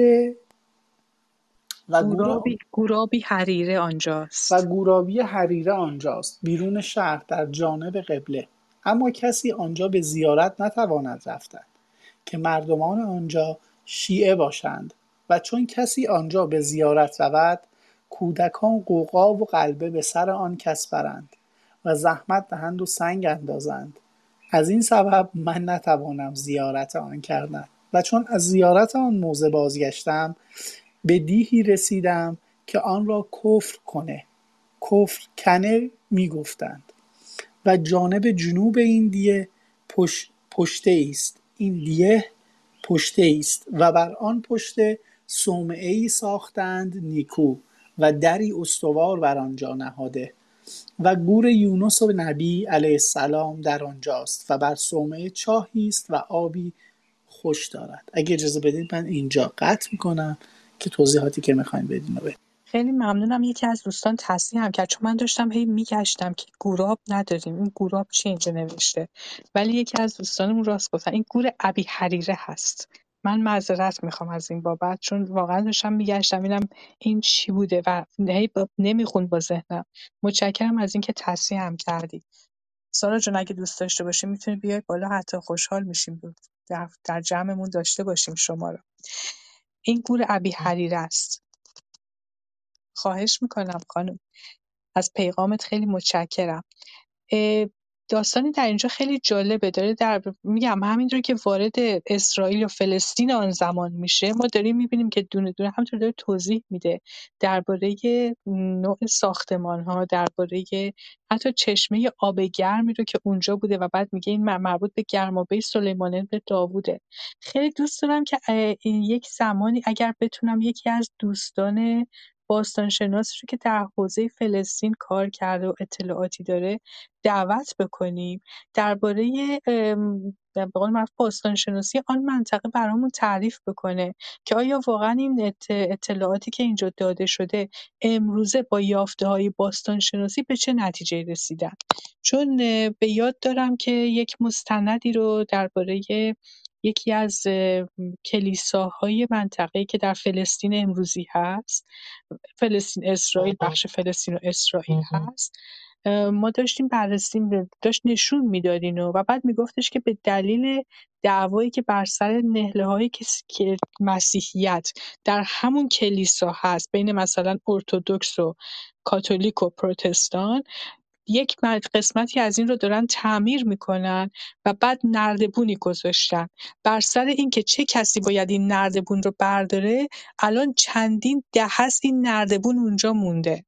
و گورابی, گورابی حریره آنجاست. و گورابی حریره آنجاست. بیرون شهر در جانب قبله. اما کسی آنجا به زیارت نتواند رفتن که مردمان آنجا شیعه باشند. و چون کسی آنجا به زیارت رود کودکان قوقا و قلبه به سر آن کس برند. و زحمت دهند و سنگ اندازند. از این سبب من نتوانم زیارت آن کردن. و چون از زیارت آن موزه بازگشتم به دیهی رسیدم که آن را کفر کنه. کفر کنه می‌گفتند. و جانب جنوب این دیه پشته است این دیه پشته است و بر آن پشته صومعه ای ساختند نیکو و دری استوار بر آنجا نهاده. و گور یونس نبی علیه السلام در آنجاست و بر صومعه چاهی است و آبی خوش دارد. اگه اجازه بدید من اینجا قطع می‌کنم که توضیحاتی که می‌خوایم بدین رو خیلی ممنونم. یکی از دوستان تصحیح هم کرد. چون من داشتم هی میگشتم که گوراب نداریم. این گوراب چی اینجا نوشته؟ ولی یکی از دوستانمون راست گفتن این گور ابی حریره هست. من معذرت می‌خوام از این بابت چون واقعا داشتم میگشتم اینم این چی بوده و هی نمی‌خوند با ذهنم. متشکرم از اینکه تصحیح هم کردی. سارا جون اگه دوست داشته باشیم می‌تونی بیای بالا حتی خوشحال میشیم. در, در جمعمون داشته باشیم شما رو. این گور ابی حریره است. خواهش می‌کنم خانم. از پیغامت خیلی متشکرم. داستانی در اینجا خیلی جالبه. داره در میگم همینطور که وارد اسرائیل و فلسطین آن زمان میشه ما داریم می‌بینیم که دونه دونه همینطور داره توضیح میده درباره نوع ساختمان ها درباره حتی چشمه آب گرمی رو که اونجا بوده و بعد میگه این مربوط به گرمابه سلیمان به داووده. خیلی دوست دارم که یک زمانی اگر بتونم یکی از دوستان باستانشناسی رو که در حوزه فلسطین کار کرده و اطلاعاتی داره دعوت بکنیم. درباره به قول معروف باستانشناسی آن منطقه برامون تعریف بکنه که آیا واقعا این اطلاعاتی که اینجا داده شده امروزه با یافته های باستانشناسی به چه نتیجه رسیدن؟ چون به یاد دارم که یک مستندی رو درباره یکی از کلیساهای منطقه‌ای که در فلسطین امروزی هست. فلسطین اسرائیل بخش فلسطین و اسرائیل هست. ما داشتیم بررسی داشت نشون می‌داد اینو و بعد میگفتش که به دلیل دعوایی که بر سر نهله های که مسیحیت در همون کلیسا هست بین مثلا ارتودکس و کاتولیک و پروتستان یک قسمتی از این رو دارن تعمیر می‌کنن و بعد نردبونی گذاشتن. بر سر اینکه چه کسی باید این نردبون رو برداره الان چندین ده هست این نردبون اونجا مونده.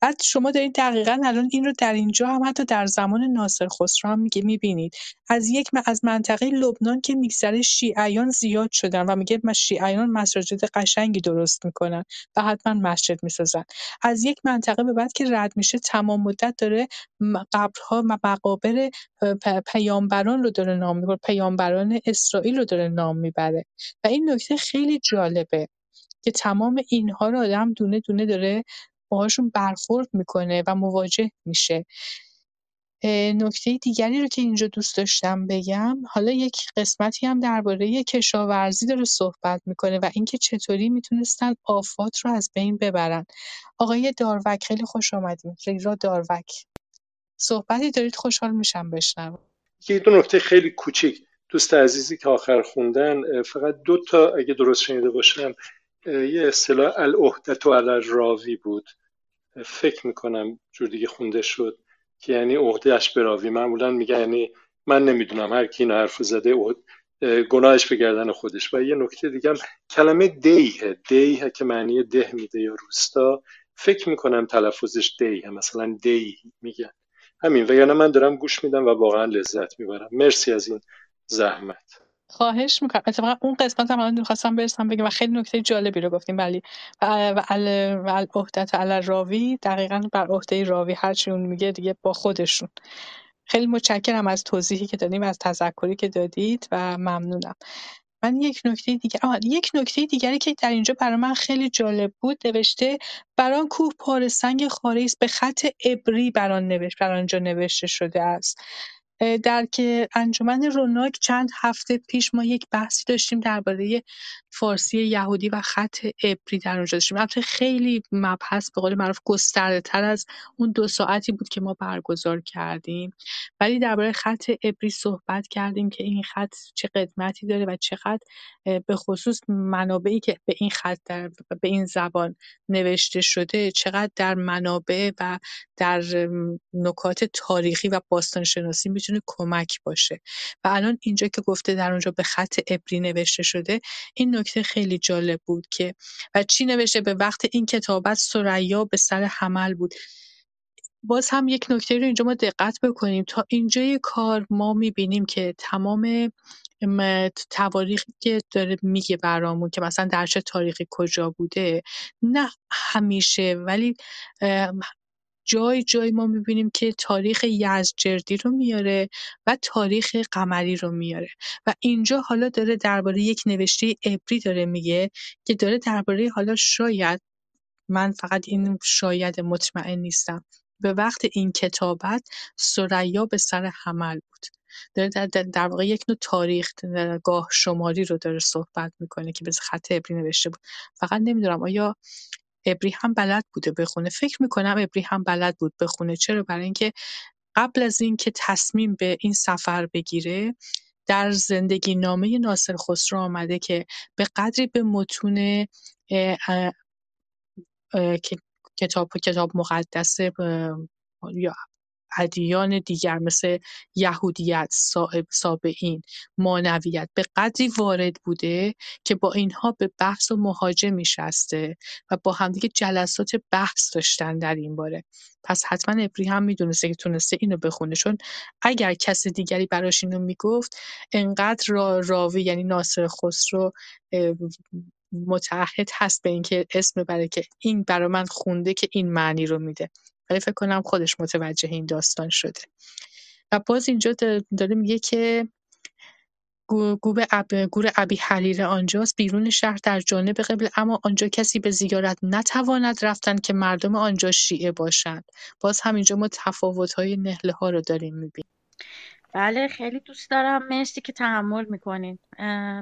بعد شما دارید دقیقا الان این رو در اینجا هم حتی در زمان ناصر خسرو هم میگه می‌بینید. از یک از منطقه لبنان که میگذره شیعیان زیاد شدن و میگه شیعیان مساجد قشنگی درست می‌کنن و حتما مسجد می‌سازن. از یک منطقه به بعد که رد میشه تمام مدت داره قبرها و مقابر پیامبران رو داره نام می‌بره پیامبران اسرائیل رو داره نام می‌بره. و این نکته خیلی جالبه که تمام اینها رو آدم دونه دونه داره باهاشون برخورد می‌کنه و مواجه میشه. نکته دیگری رو که اینجا دوست داشتم بگم حالا یک قسمتی هم درباره کشاورزی داره صحبت می‌کنه و اینکه چطوری می‌تونستن آفات رو از بین ببرن. آقای داروک خیلی خوش آمدید ریرا داروک. صحبتی دارید خوشحال میشم بشنوم. یه دو نکته خیلی کوچیک. دوست عزیزی که آخر خوندن فقط دو تا اگه درست شنیده باشم یه اصطلاح العهدت و راوی بود. فکر می‌کنم جور دیگه خونده شد که یعنی عهدهش به راوی. معمولا میگه یعنی من نمی‌دونم هر کی این حرف زده گناهش به گردن خودش. و یه نکته دیگه هم کلمه دیه دیه که معنی ده میده یا روستا. فکر می‌کنم تلفظش دیه مثلا دی میگن. همین. وگرنه من دارم گوش میدم و واقعا لذت می‌برم. مرسی از این زحمت. خواهش می‌کنم. اتفاقا اون قسمت هم الان خواستم برسم بگم و خیلی نکته جالبی رو گفتیم. ولی و العهدت علی راوی دقیقا بر عهده راوی. هرچی اون میگه دیگه با خودشون. خیلی متشکرم از توضیحی که دادیم از تذکری که دادید و ممنونم. من یک نکته دیگر آه یک نکته دیگری که در اینجا برای من خیلی جالب بود نوشته بران کوه پاره سنگ خاره به خط عبری بر آن نوشت بر آنجا نوشته شده است. در که انجمن روناک چند هفته پیش ما یک بحثی داشتیم درباره فارسی یهودی و خط عبری در اونجا داشتیم. البته خیلی مبحث به قول معروف گسترده تر از اون دو ساعتی بود که ما برگزار کردیم. ولی درباره خط عبری صحبت کردیم که این خط چه قدمتی داره و چقدر به خصوص منابعی که به این خط در به این زبان نوشته شده چقدر در منابع و در نکات تاریخی و باستانشناسی می‌تونه کمک باشه. و الان اینجا که گفته در اونجا به خط عبری نوشته شده این نکته خیلی جالب بود که و چی نوشته؟ به وقت این کتابت سریا به سر حمل بود. باز هم یک نکته رو اینجا ما دقت بکنیم. تا اینجای کار ما می‌بینیم که تمام تواریخی که داره میگه برامون که مثلا در چه تاریخی کجا بوده نه همیشه ولی جای جای ما می‌بینیم که تاریخ یزدجردی رو میاره و تاریخ قمری رو میاره. و اینجا حالا داره درباره یک نوشته عبری داره میگه که داره درباره حالا شاید من فقط این شاید مطمئن نیستم به وقت این کتابت سریا به سر حمل بود. داره در, در واقع یک نوع تاریخ گاه شماری رو داره صحبت می‌کنه که به خط عبری نوشته بود. فقط نمی‌دونم آیا ابری هم بلد بوده بخونه فکر می‌کنم ابری هم بلد بود بخونه چرا؟ برای اینکه قبل از اینکه تصمیم به این سفر بگیره در زندگی نامه ناصر خسرو آمده که به قدری به متون کتاب کتاب مقدس یا ادیان دیگر مثل یهودیت، سابعین، مانویت به قدری وارد بوده که با اینها به بحث و مهاجه میشسته و با همدیگه جلسات بحث داشتن در این باره. پس حتما ابری هم می‌دونسته که تونسته اینو بخونه. چون اگر کس دیگری براش اینو می‌گفت انقدر را راوی یعنی ناصر خسرو متعهد هست به اینکه اسم بره که این برا من خونده که این معنی رو میده. ولی فکر کنم خودش متوجه این داستان شده. و باز اینجا داره میگه که گور ابی حلیره آنجاست بیرون شهر در جانب قبل اما آنجا کسی به زیارت نتواند رفتن که مردم آنجا شیعه باشند. باز همینجا ما تفاوت های نهله ها رو داریم می‌بینیم. بله خیلی دوست دارم. مرسی که تحمل می‌کنین.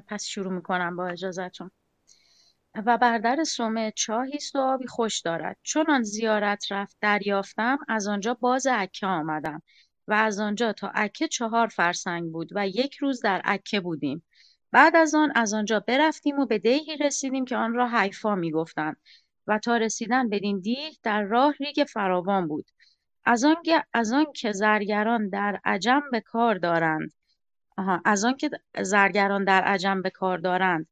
پس شروع می‌کنم با اجازهتون و بر در صومعه چاهی است و آبی خوش دارد. چون آن زیارت رفت دریافتم از آنجا باز عکه آمدم و از آنجا تا عکه چهار فرسنگ بود و یک روز در عکه بودیم. بعد از آن از آنجا برفتیم و به دیهی رسیدیم که آن را حیفا می‌گفتند و تا رسیدن بدین دیه در راه ریگ فراوان بود. از آن از آن که زرگران در عجم به کار دارند. از آن که زرگران در عجم به کار دارند.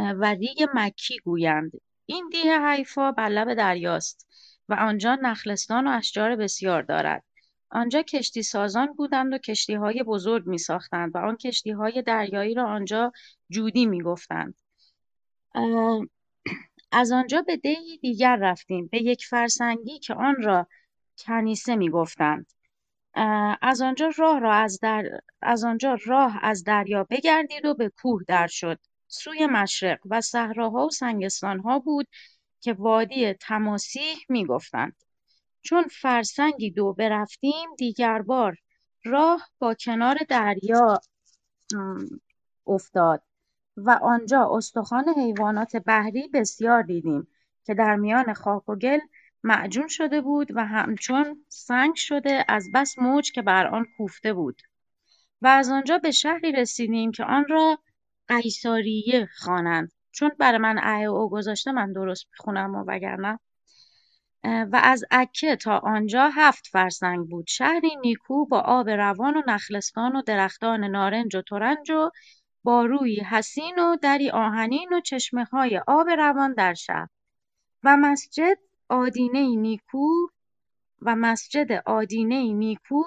و ریگ مکی گویند این دیه حیفا بر لب دریاست و آنجا نخلستان و اشجار بسیار دارد آنجا کشتی سازان بودند و کشتی های بزرگ می ساختند و آن کشتی های دریایی را آنجا جودی می گفتند. از آنجا به دهی دیگر رفتیم به یک فرسنگی که آن را کنیسه می گفتند. از آنجا راه را از, در... از آنجا راه از دریا بگردید و به کوه در شد سوی مشرق و صحراها و سنگستانها بود که وادی تماسیح می‌گفتند. چون فرسنگی دو برفتیم دیگر بار راه با کنار دریا افتاد و آنجا استخوان حیوانات بحری بسیار دیدیم که در میان خاک و گل معجون شده بود و همچون سنگ شده از بس موج که بر آن کوفته بود. و از آنجا به شهری رسیدیم که آن را قیصاریه خوانند چون برای من ا او گذاشته من درست می‌خونم و وگرنه. و از عکه تا آنجا هفت فرسنگ بود. شهری نیکو با آب روان و نخلستان و درختان نارنج و ترنج و با روی حسین و دری آهنین و چشمه های آب روان در شهر. و مسجد آدینه نیکو و مسجد آدینه نیکو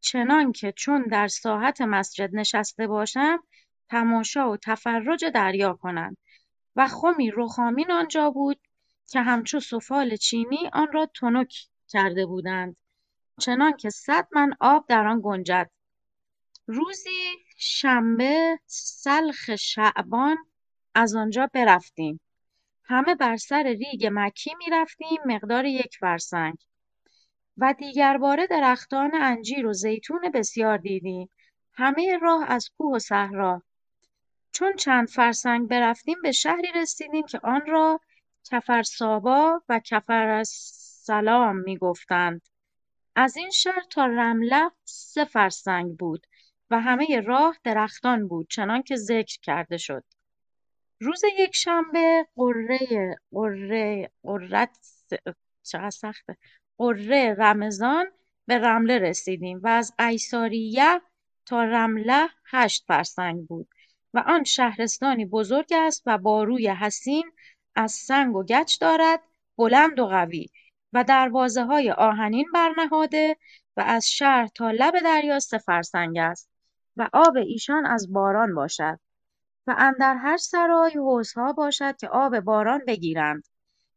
چنانکه چون در ساحت مسجد نشسته باشم تماشا و تفرج دریا کنند. و خمی رخامین آنجا بود که همچو سفال چینی آن را تنک کرده بودند. چنانکه صد من آب در آن گنجد. روزی شنبه سلخ شعبان از آنجا برفتیم. همه بر سر ریگ مکی می‌رفتیم مقدار یک فرسنگ. و دیگر باره درختان انجیر و زیتون بسیار دیدیم. همه راه از کوه و صحرا. چون چند فرسنگ برفتیم به شهری رسیدیم که آن را کفرسابا و کفرسلام می‌گفتند. از این شهر تا رمله سه فرسنگ بود و همه راه درختان بود چنان که ذکر کرده شد. روز یکشنبه قره قره قرت چقدر سخته. قره رمضان به رمله رسیدیم و از قیصاریه تا رمله هشت فرسنگ بود. آن شهرستانی بزرگ است و با روی حسین از سنگ و گچ دارد بلند و قوی و دروازه های آهنین برنهاده و از شهر تا لب دریا سه فرسنگ است و آب ایشان از باران باشد و اندر هر سرای حوضها باشد که آب باران بگیرند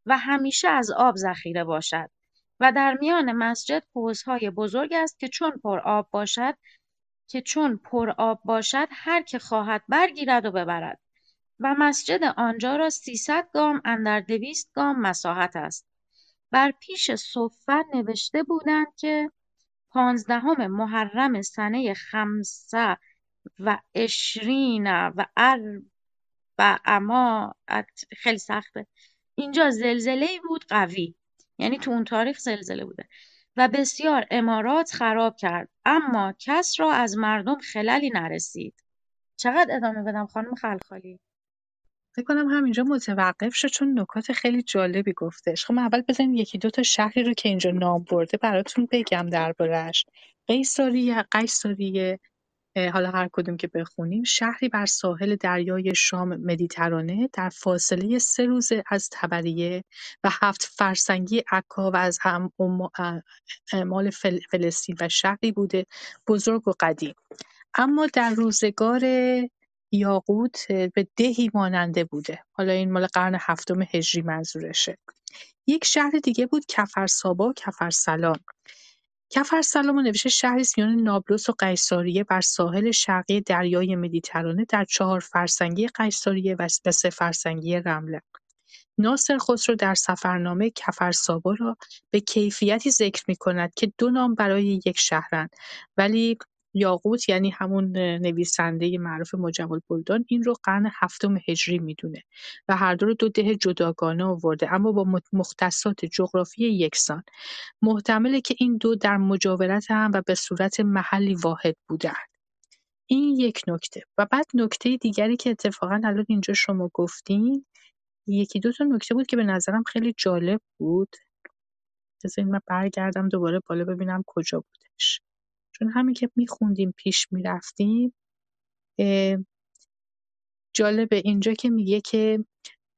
و همیشه از آب ذخیره باشد و در میان مسجد حوضهای بزرگ است که چون پر آب باشد که چون پر آب باشد هر که خواهد برگیرد و ببرد. و مسجد آنجا را سیصد گام اندر دویست گام مساحت است. بر پیش صفه نوشته بودند که پانزدهم محرم سنه خمسه و اشرین و اما خیلی سخته. اینجا زلزله بود قوی. یعنی تو اون تاریخ زلزله بوده. و بسیار امارات خراب کرد. اما کس را از مردم خللی نرسید. چقدر ادامه بدم خانم خلخالی؟ فکر کنم همینجا متوقف شد چون نکات خیلی جالبی گفتش. خب اول بزنین یکی دو تا شهری رو که اینجا نام برده براتون بگم دربارهش قیصریه قیصریه حالا هر کدوم که بخونیم شهری بر ساحل دریای شام مدیترانه در فاصله سه روزه از تبریه و هفت فرسنگی عکا و از اعمال فلسطین و شهری بوده بزرگ و قدیم. اما در روزگار یاقوت به دهی ماننده بوده. حالا این مال قرن هفتم هجری منظورشه. یک شهر دیگه بود کفرسابا کفرسلام. کفرسلام و نوشته شهری است میان نابلس و قیصاریه بر ساحل شرقی دریای مدیترانه در چهار فرسنگی قیصاریه و سه فرسنگی رمله ناصر خسرو در سفرنامه کفرسابا را به کیفیتی ذکر می‌کند که دو نام برای یک شهرند ولی یاقوت یعنی همون نویسنده معروف البلدان این رو قرن هفتم هجری می‌دونه و هر دو رو دو ده جداگانه آورده اما با مختصات جغرافی یکسان. محتمله که این دو در مجاورت هم و به صورت محلی واحد بودند این یک نکته. و بعد نکته دیگری که اتفاقا الان اینجا شما گفتین یکی دو تا نکته بود که به نظرم خیلی جالب بود. بذارین من برگردم دوباره بالا ببینم کجا بودش. چون همین که میخوندیم پیش می‌رفتیم جالبه اینجا که میگه که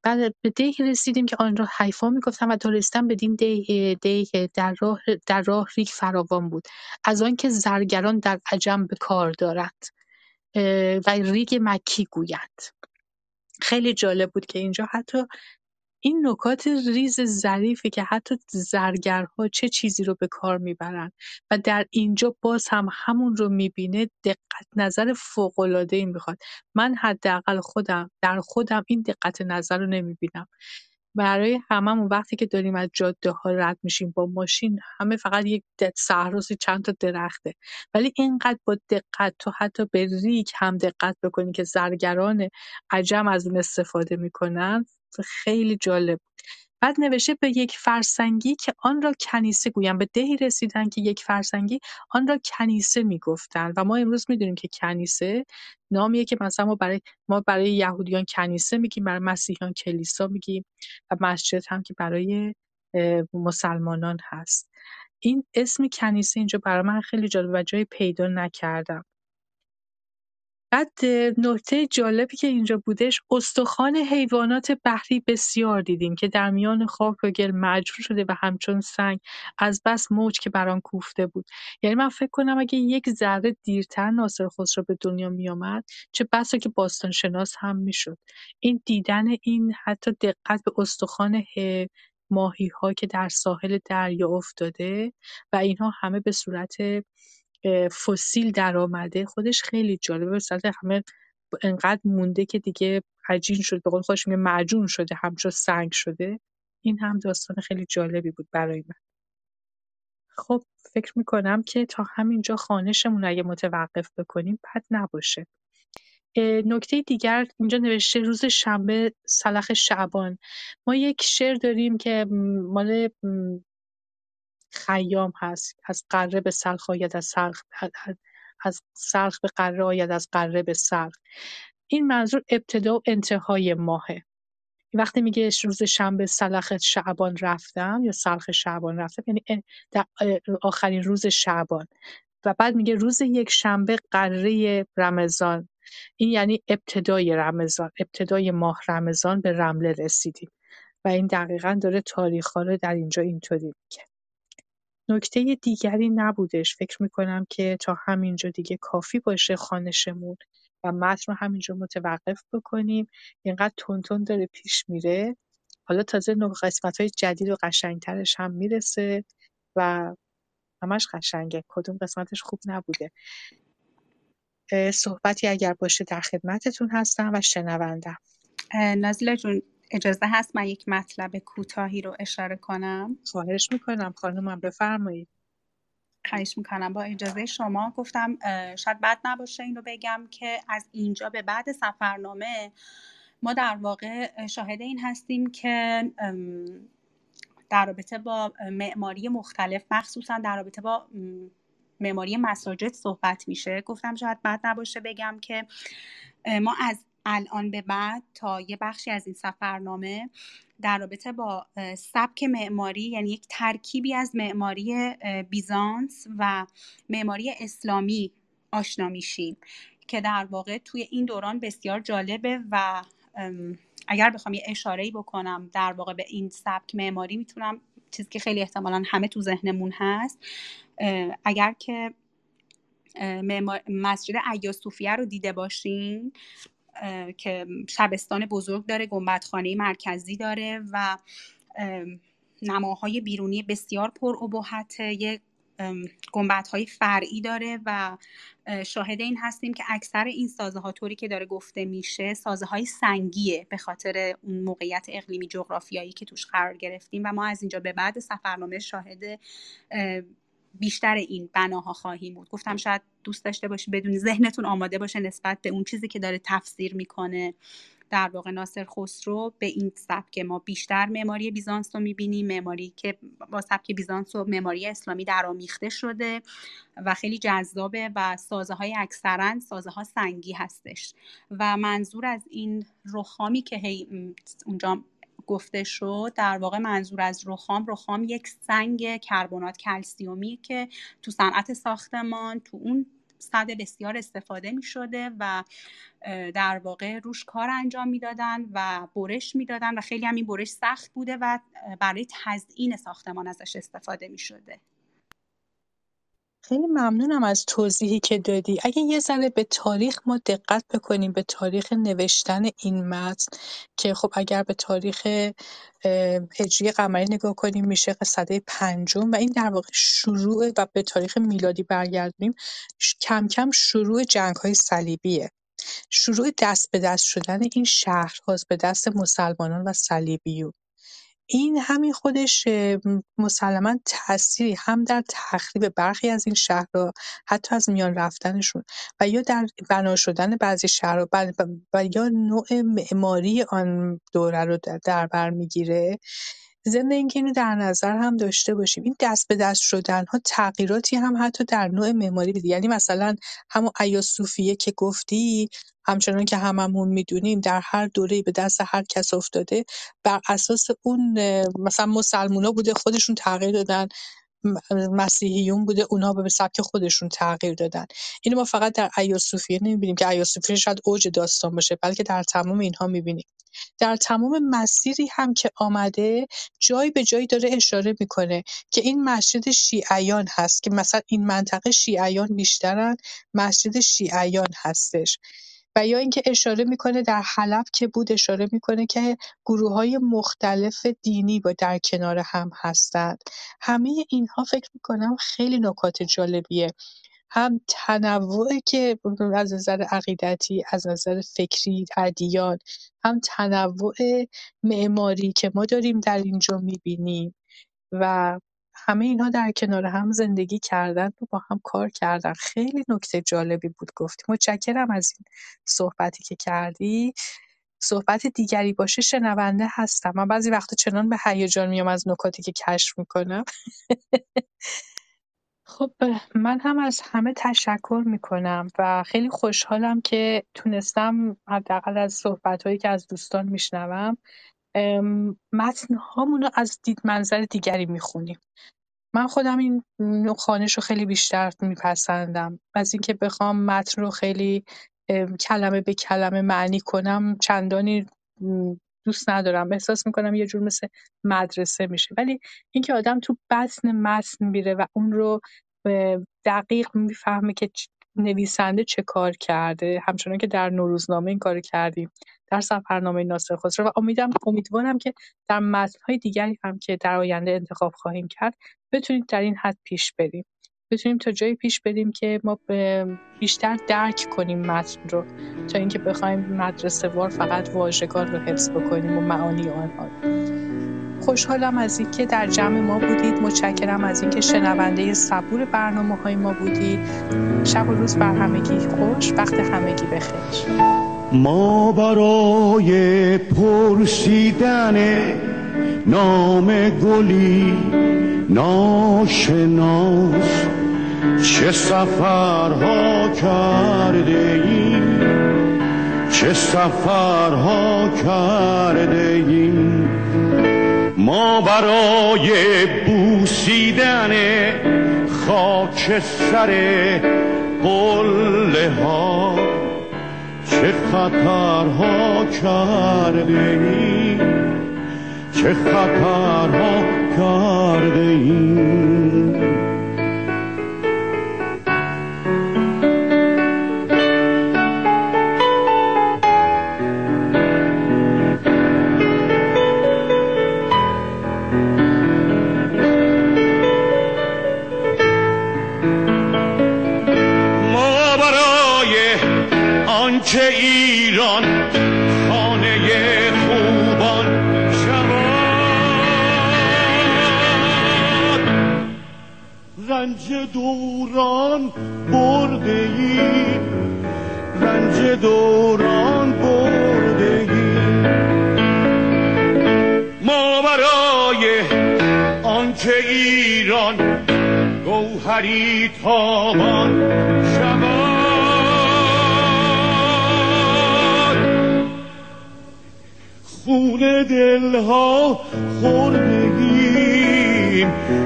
بعد به دیه رسیدیم که آن را حیفا می‌گفتن و تا رسیدن بدین دیه دیه در راه در راه ریگ فراوان بود. از آنکه زرگران در عجم به کار دارند و ریگ مکی گویند. خیلی جالب بود که اینجا حتی این نکات ریز ظریفی که حتی زرگرها چه چیزی رو به کار می‌برن و در اینجا باز هم همون رو می‌بینه دقت نظر ای می‌خواد. من حداقل خودم در خودم این دقت نظر رو نمی‌بینم. برای هممون وقتی که داریم از جاده ها رد میشیم با ماشین همه فقط یک صحراسی چند تا درخته. ولی اینقدر با دقت تو حتی به ریگ هم دقت بکنی که زرگران عجم از اون استفاده می‌کنن خیلی جالب بعد نوشته به یک فرسنگی که آن را کنیسه گویم. به دهی رسیدن که یک فرسنگی آن را کنیسه می‌گفتن و ما امروز می‌دونیم که کنیسه نامیه که مثلا ما برای ما برای یهودیان کنیسه میگیم برای مسیحیان کلیسا میگیم و مسجد هم که برای مسلمانان هست. این اسم کنیسه اینجا برای من خیلی جالب و جایی پیدا نکردم. بعد نکته جالبی که اینجا بودش استخوان حیوانات بحری بسیار دیدیم که در میان خاک و گل مجروح شده و همچون سنگ از بس موج که بر آن کوفته بود. یعنی من فکر کنم اگه یک ذره دیرتر ناصر خسرو به دنیا میآمد چه بسا که باستانشناس هم می‌شد. این دیدن این حتی دقت به استخوان ماهی ها که در ساحل دریا افتاده و اینها همه به صورت فسیل درآمده. خودش خیلی جالبه. به صورت همه انقدر مونده که دیگه عجین شد. به قول خودش میگه معجون شده. همچون سنگ شده. این هم داستان خیلی جالبی بود برای من. خب فکر می‌کنم که تا همینجا خانشمون اگه متوقف بکنیم بد نباشه. نکته دیگر اینجا نوشته روز شنبه سلخ شعبان. ما یک شعر داریم که مال خیام هست از قره به سلخ آید از سلخ از سلخ به قره آید از قره به سلخ این منظور ابتدا و انتهای ماهه. وقتی میگه روز شنبه سلخ شعبان رفتم یا سلخ شعبان رفتم یعنی در آخرین روز شعبان. و بعد میگه روز یک شنبه قره رمضان. این یعنی ابتدای رمضان ابتدای ماه رمضان به رمله رسیدیم. و این دقیقا داره تاریخ رو در اینجا اینطوری میگه نکته دیگری نبودش. فکر می‌کنم که تا همینجا دیگه کافی باشه خانشمون و متن رو همینجا متوقف بکنیم. اینقدر تون داره پیش میره. حالا تازه قسمت های جدید و قشنگترش هم می‌رسه و همش قشنگه. کدوم قسمتش خوب نبوده. صحبتی اگر باشه در خدمتتون هستم و شنوندم جون اجازه هست من یک مطلب کوتاهی رو اشاره کنم؟ خواهش می‌کنم خانمم بفرمایید. خواهش می‌کنم. با اجازه شما گفتم شاید بد نباشه این رو بگم که از اینجا به بعد سفرنامه ما در واقع شاهد این هستیم که در رابطه با معماری مختلف مخصوصا در رابطه با معماری مساجد صحبت میشه. گفتم شاید بد نباشه بگم که ما از الان به بعد تا یه بخشی از این سفرنامه در رابطه با سبک معماری یعنی یک ترکیبی از معماری بیزانس و معماری اسلامی آشنا میشیم که در واقع توی این دوران بسیار جالبه و اگر بخوام یه اشاره‌ای بکنم در واقع به این سبک معماری می‌تونم چیزی که خیلی احتمالا همه تو ذهنمون هست. اگر که مسجد ایا صوفیه رو دیده باشین که شبستان بزرگ داره گنبدخانه مرکزی داره و نماهای بیرونی بسیار پر ابهت یک های فرعی داره و شاهد این هستیم که اکثر این سازه ها طوری که داره گفته میشه سازه های سنگیه به خاطر اون موقعیت اقلیمی جغرافیایی که توش قرار گرفتیم و ما از اینجا به بعد سفرنامه شاهد بیشتر این بناها خواهیم بود. گفتم شاید دوست داشته باشی بدون ذهنتون آماده باشه نسبت به اون چیزی که داره تفسیر می‌کنه. در واقع ناصر خسرو به این سبک ما بیشتر معماری بیزانس رو می‌بینیم معماری که با سبک بیزانس و معماری اسلامی آمیخته شده و خیلی جذابه و سازه های اکثرا سازه ها سنگی هستش. و منظور از این رخامی که هی اونجا گفته شد در واقع منظور از رخام رخام یک سنگ کربنات کلسیومی که تو صنعت ساختمان تو اون صد بسیار استفاده می شده و در واقع روش کار انجام می‌دادن و برش می‌دادن و خیلی هم این برش سخت بوده و برای تزیین ساختمان ازش استفاده می شده خیلی ممنونم از توضیحی که دادی. اگه یه ذره به تاریخ ما دقت بکنیم به تاریخ نوشتن این متن که خب اگر به تاریخ هجری قمری نگاه کنیم میشه صده پنجم و این در واقع شروع و به تاریخ میلادی برگردیم کم کم شروع جنگ های صلیبیه. شروع دست به دست شدن این شهرهاست به دست مسلمانان و صلیبیون این همین خودش مسلما تأثیری هم در تخریب برخی از این شهرها حتی از میان رفتنشون و یا در بنا شدن بعضی شهرها و یا نوع معماری آن دوره رو در بر می‌گیره. ضمن اینکه اینو در نظر هم داشته باشیم این دست به دست شدن ها تغییراتی هم حتی در نوع معماری میده یعنی مثلا همون ایاصوفیه که گفتی همچنان که هممون می‌دونیم در هر دوره به دست هر کس افتاده بر اساس اون مثلا مسلمونا بوده خودشون تغییر دادن. مسیحیون بوده اونا به سبک خودشون تغییر دادن. اینو ما فقط در ایاصوفیه نمی‌بینیم که ایاصوفیه شاید اوج داستان باشه بلکه در تمام اینها می‌بینیم. در تمام مسیری هم که آمده جایی به جایی داره اشاره می‌کنه که این مسجد شیعیان هست که مثلا این منطقه شیعیان بیشترن مسجد شیعیان هستش. و یا اینکه اشاره می‌کنه در حلب که بود اشاره می‌کنه که گروه های مختلف دینی با در کنار هم هستند. همه اینها فکر می‌کنم خیلی نکات جالبیه. هم تنوعی که از نظر عقیدتی از نظر فکری ادیان هم تنوع معماری که ما داریم در اینجا می‌بینیم و همه اینها در کنار هم زندگی کردن و با هم کار کردن. خیلی نکته جالبی بود گفتی. متشکرم از این صحبتی که کردی. صحبت دیگری باشه شنونده هستم. من بعضی وقتا چنان به هیجان میام از نکاتی که کشف می‌کنم. خب من هم از همه تشکر می‌کنم و خیلی خوشحالم که تونستم حداقل از صحبتهایی که از دوستان میشنوم متن رو از دید منظر دیگری می‌خونیم. من خودم این نوع خوانش رو خیلی بیشتر میپسندم. از اینکه بخوام متن رو خیلی کلمه به کلمه معنی کنم چندانی دوست ندارم. احساس می‌کنم یه جور مثل مدرسه میشه. ولی اینکه آدم تو بطن متن میره و اون رو دقیق می‌فهمه که نویسنده چه کار کرده. همچنان که در نوروزنامه این کار کردیم در سفرنامه ناصر خسرو و امیدم امیدوارم که در متنهای دیگری هم که در آینده انتخاب خواهیم کرد بتونید در این حد پیش بریم. بتونیم تا جایی پیش بریم که ما بیشتر درک کنیم متن رو تا اینکه بخوایم مدرسه وار فقط واژگان رو حفظ بکنیم و معانی آنها خوشحالم از اینکه در جمع ما بودید. متشکرم از اینکه شنونده صبور برنامه های ما بودید. شب و روز بر همگی خوش وقت همگی بخیر. ما برای پرسیدن نام گلی ناشناس چه سفرها کرده ایم چه سفرها کرده ایم ما برای بوسیدن خاک سر قله ها چه خطرها کرده ایم چه خطرها کرده رنج دوران برده ای رنج دوران برده ای ما برای ایران گوهری تابان شود خون دلها خوردگیم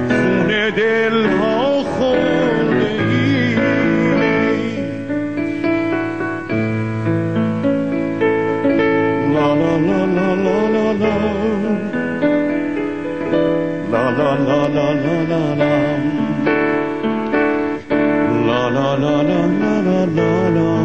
خون دلها la la la la la la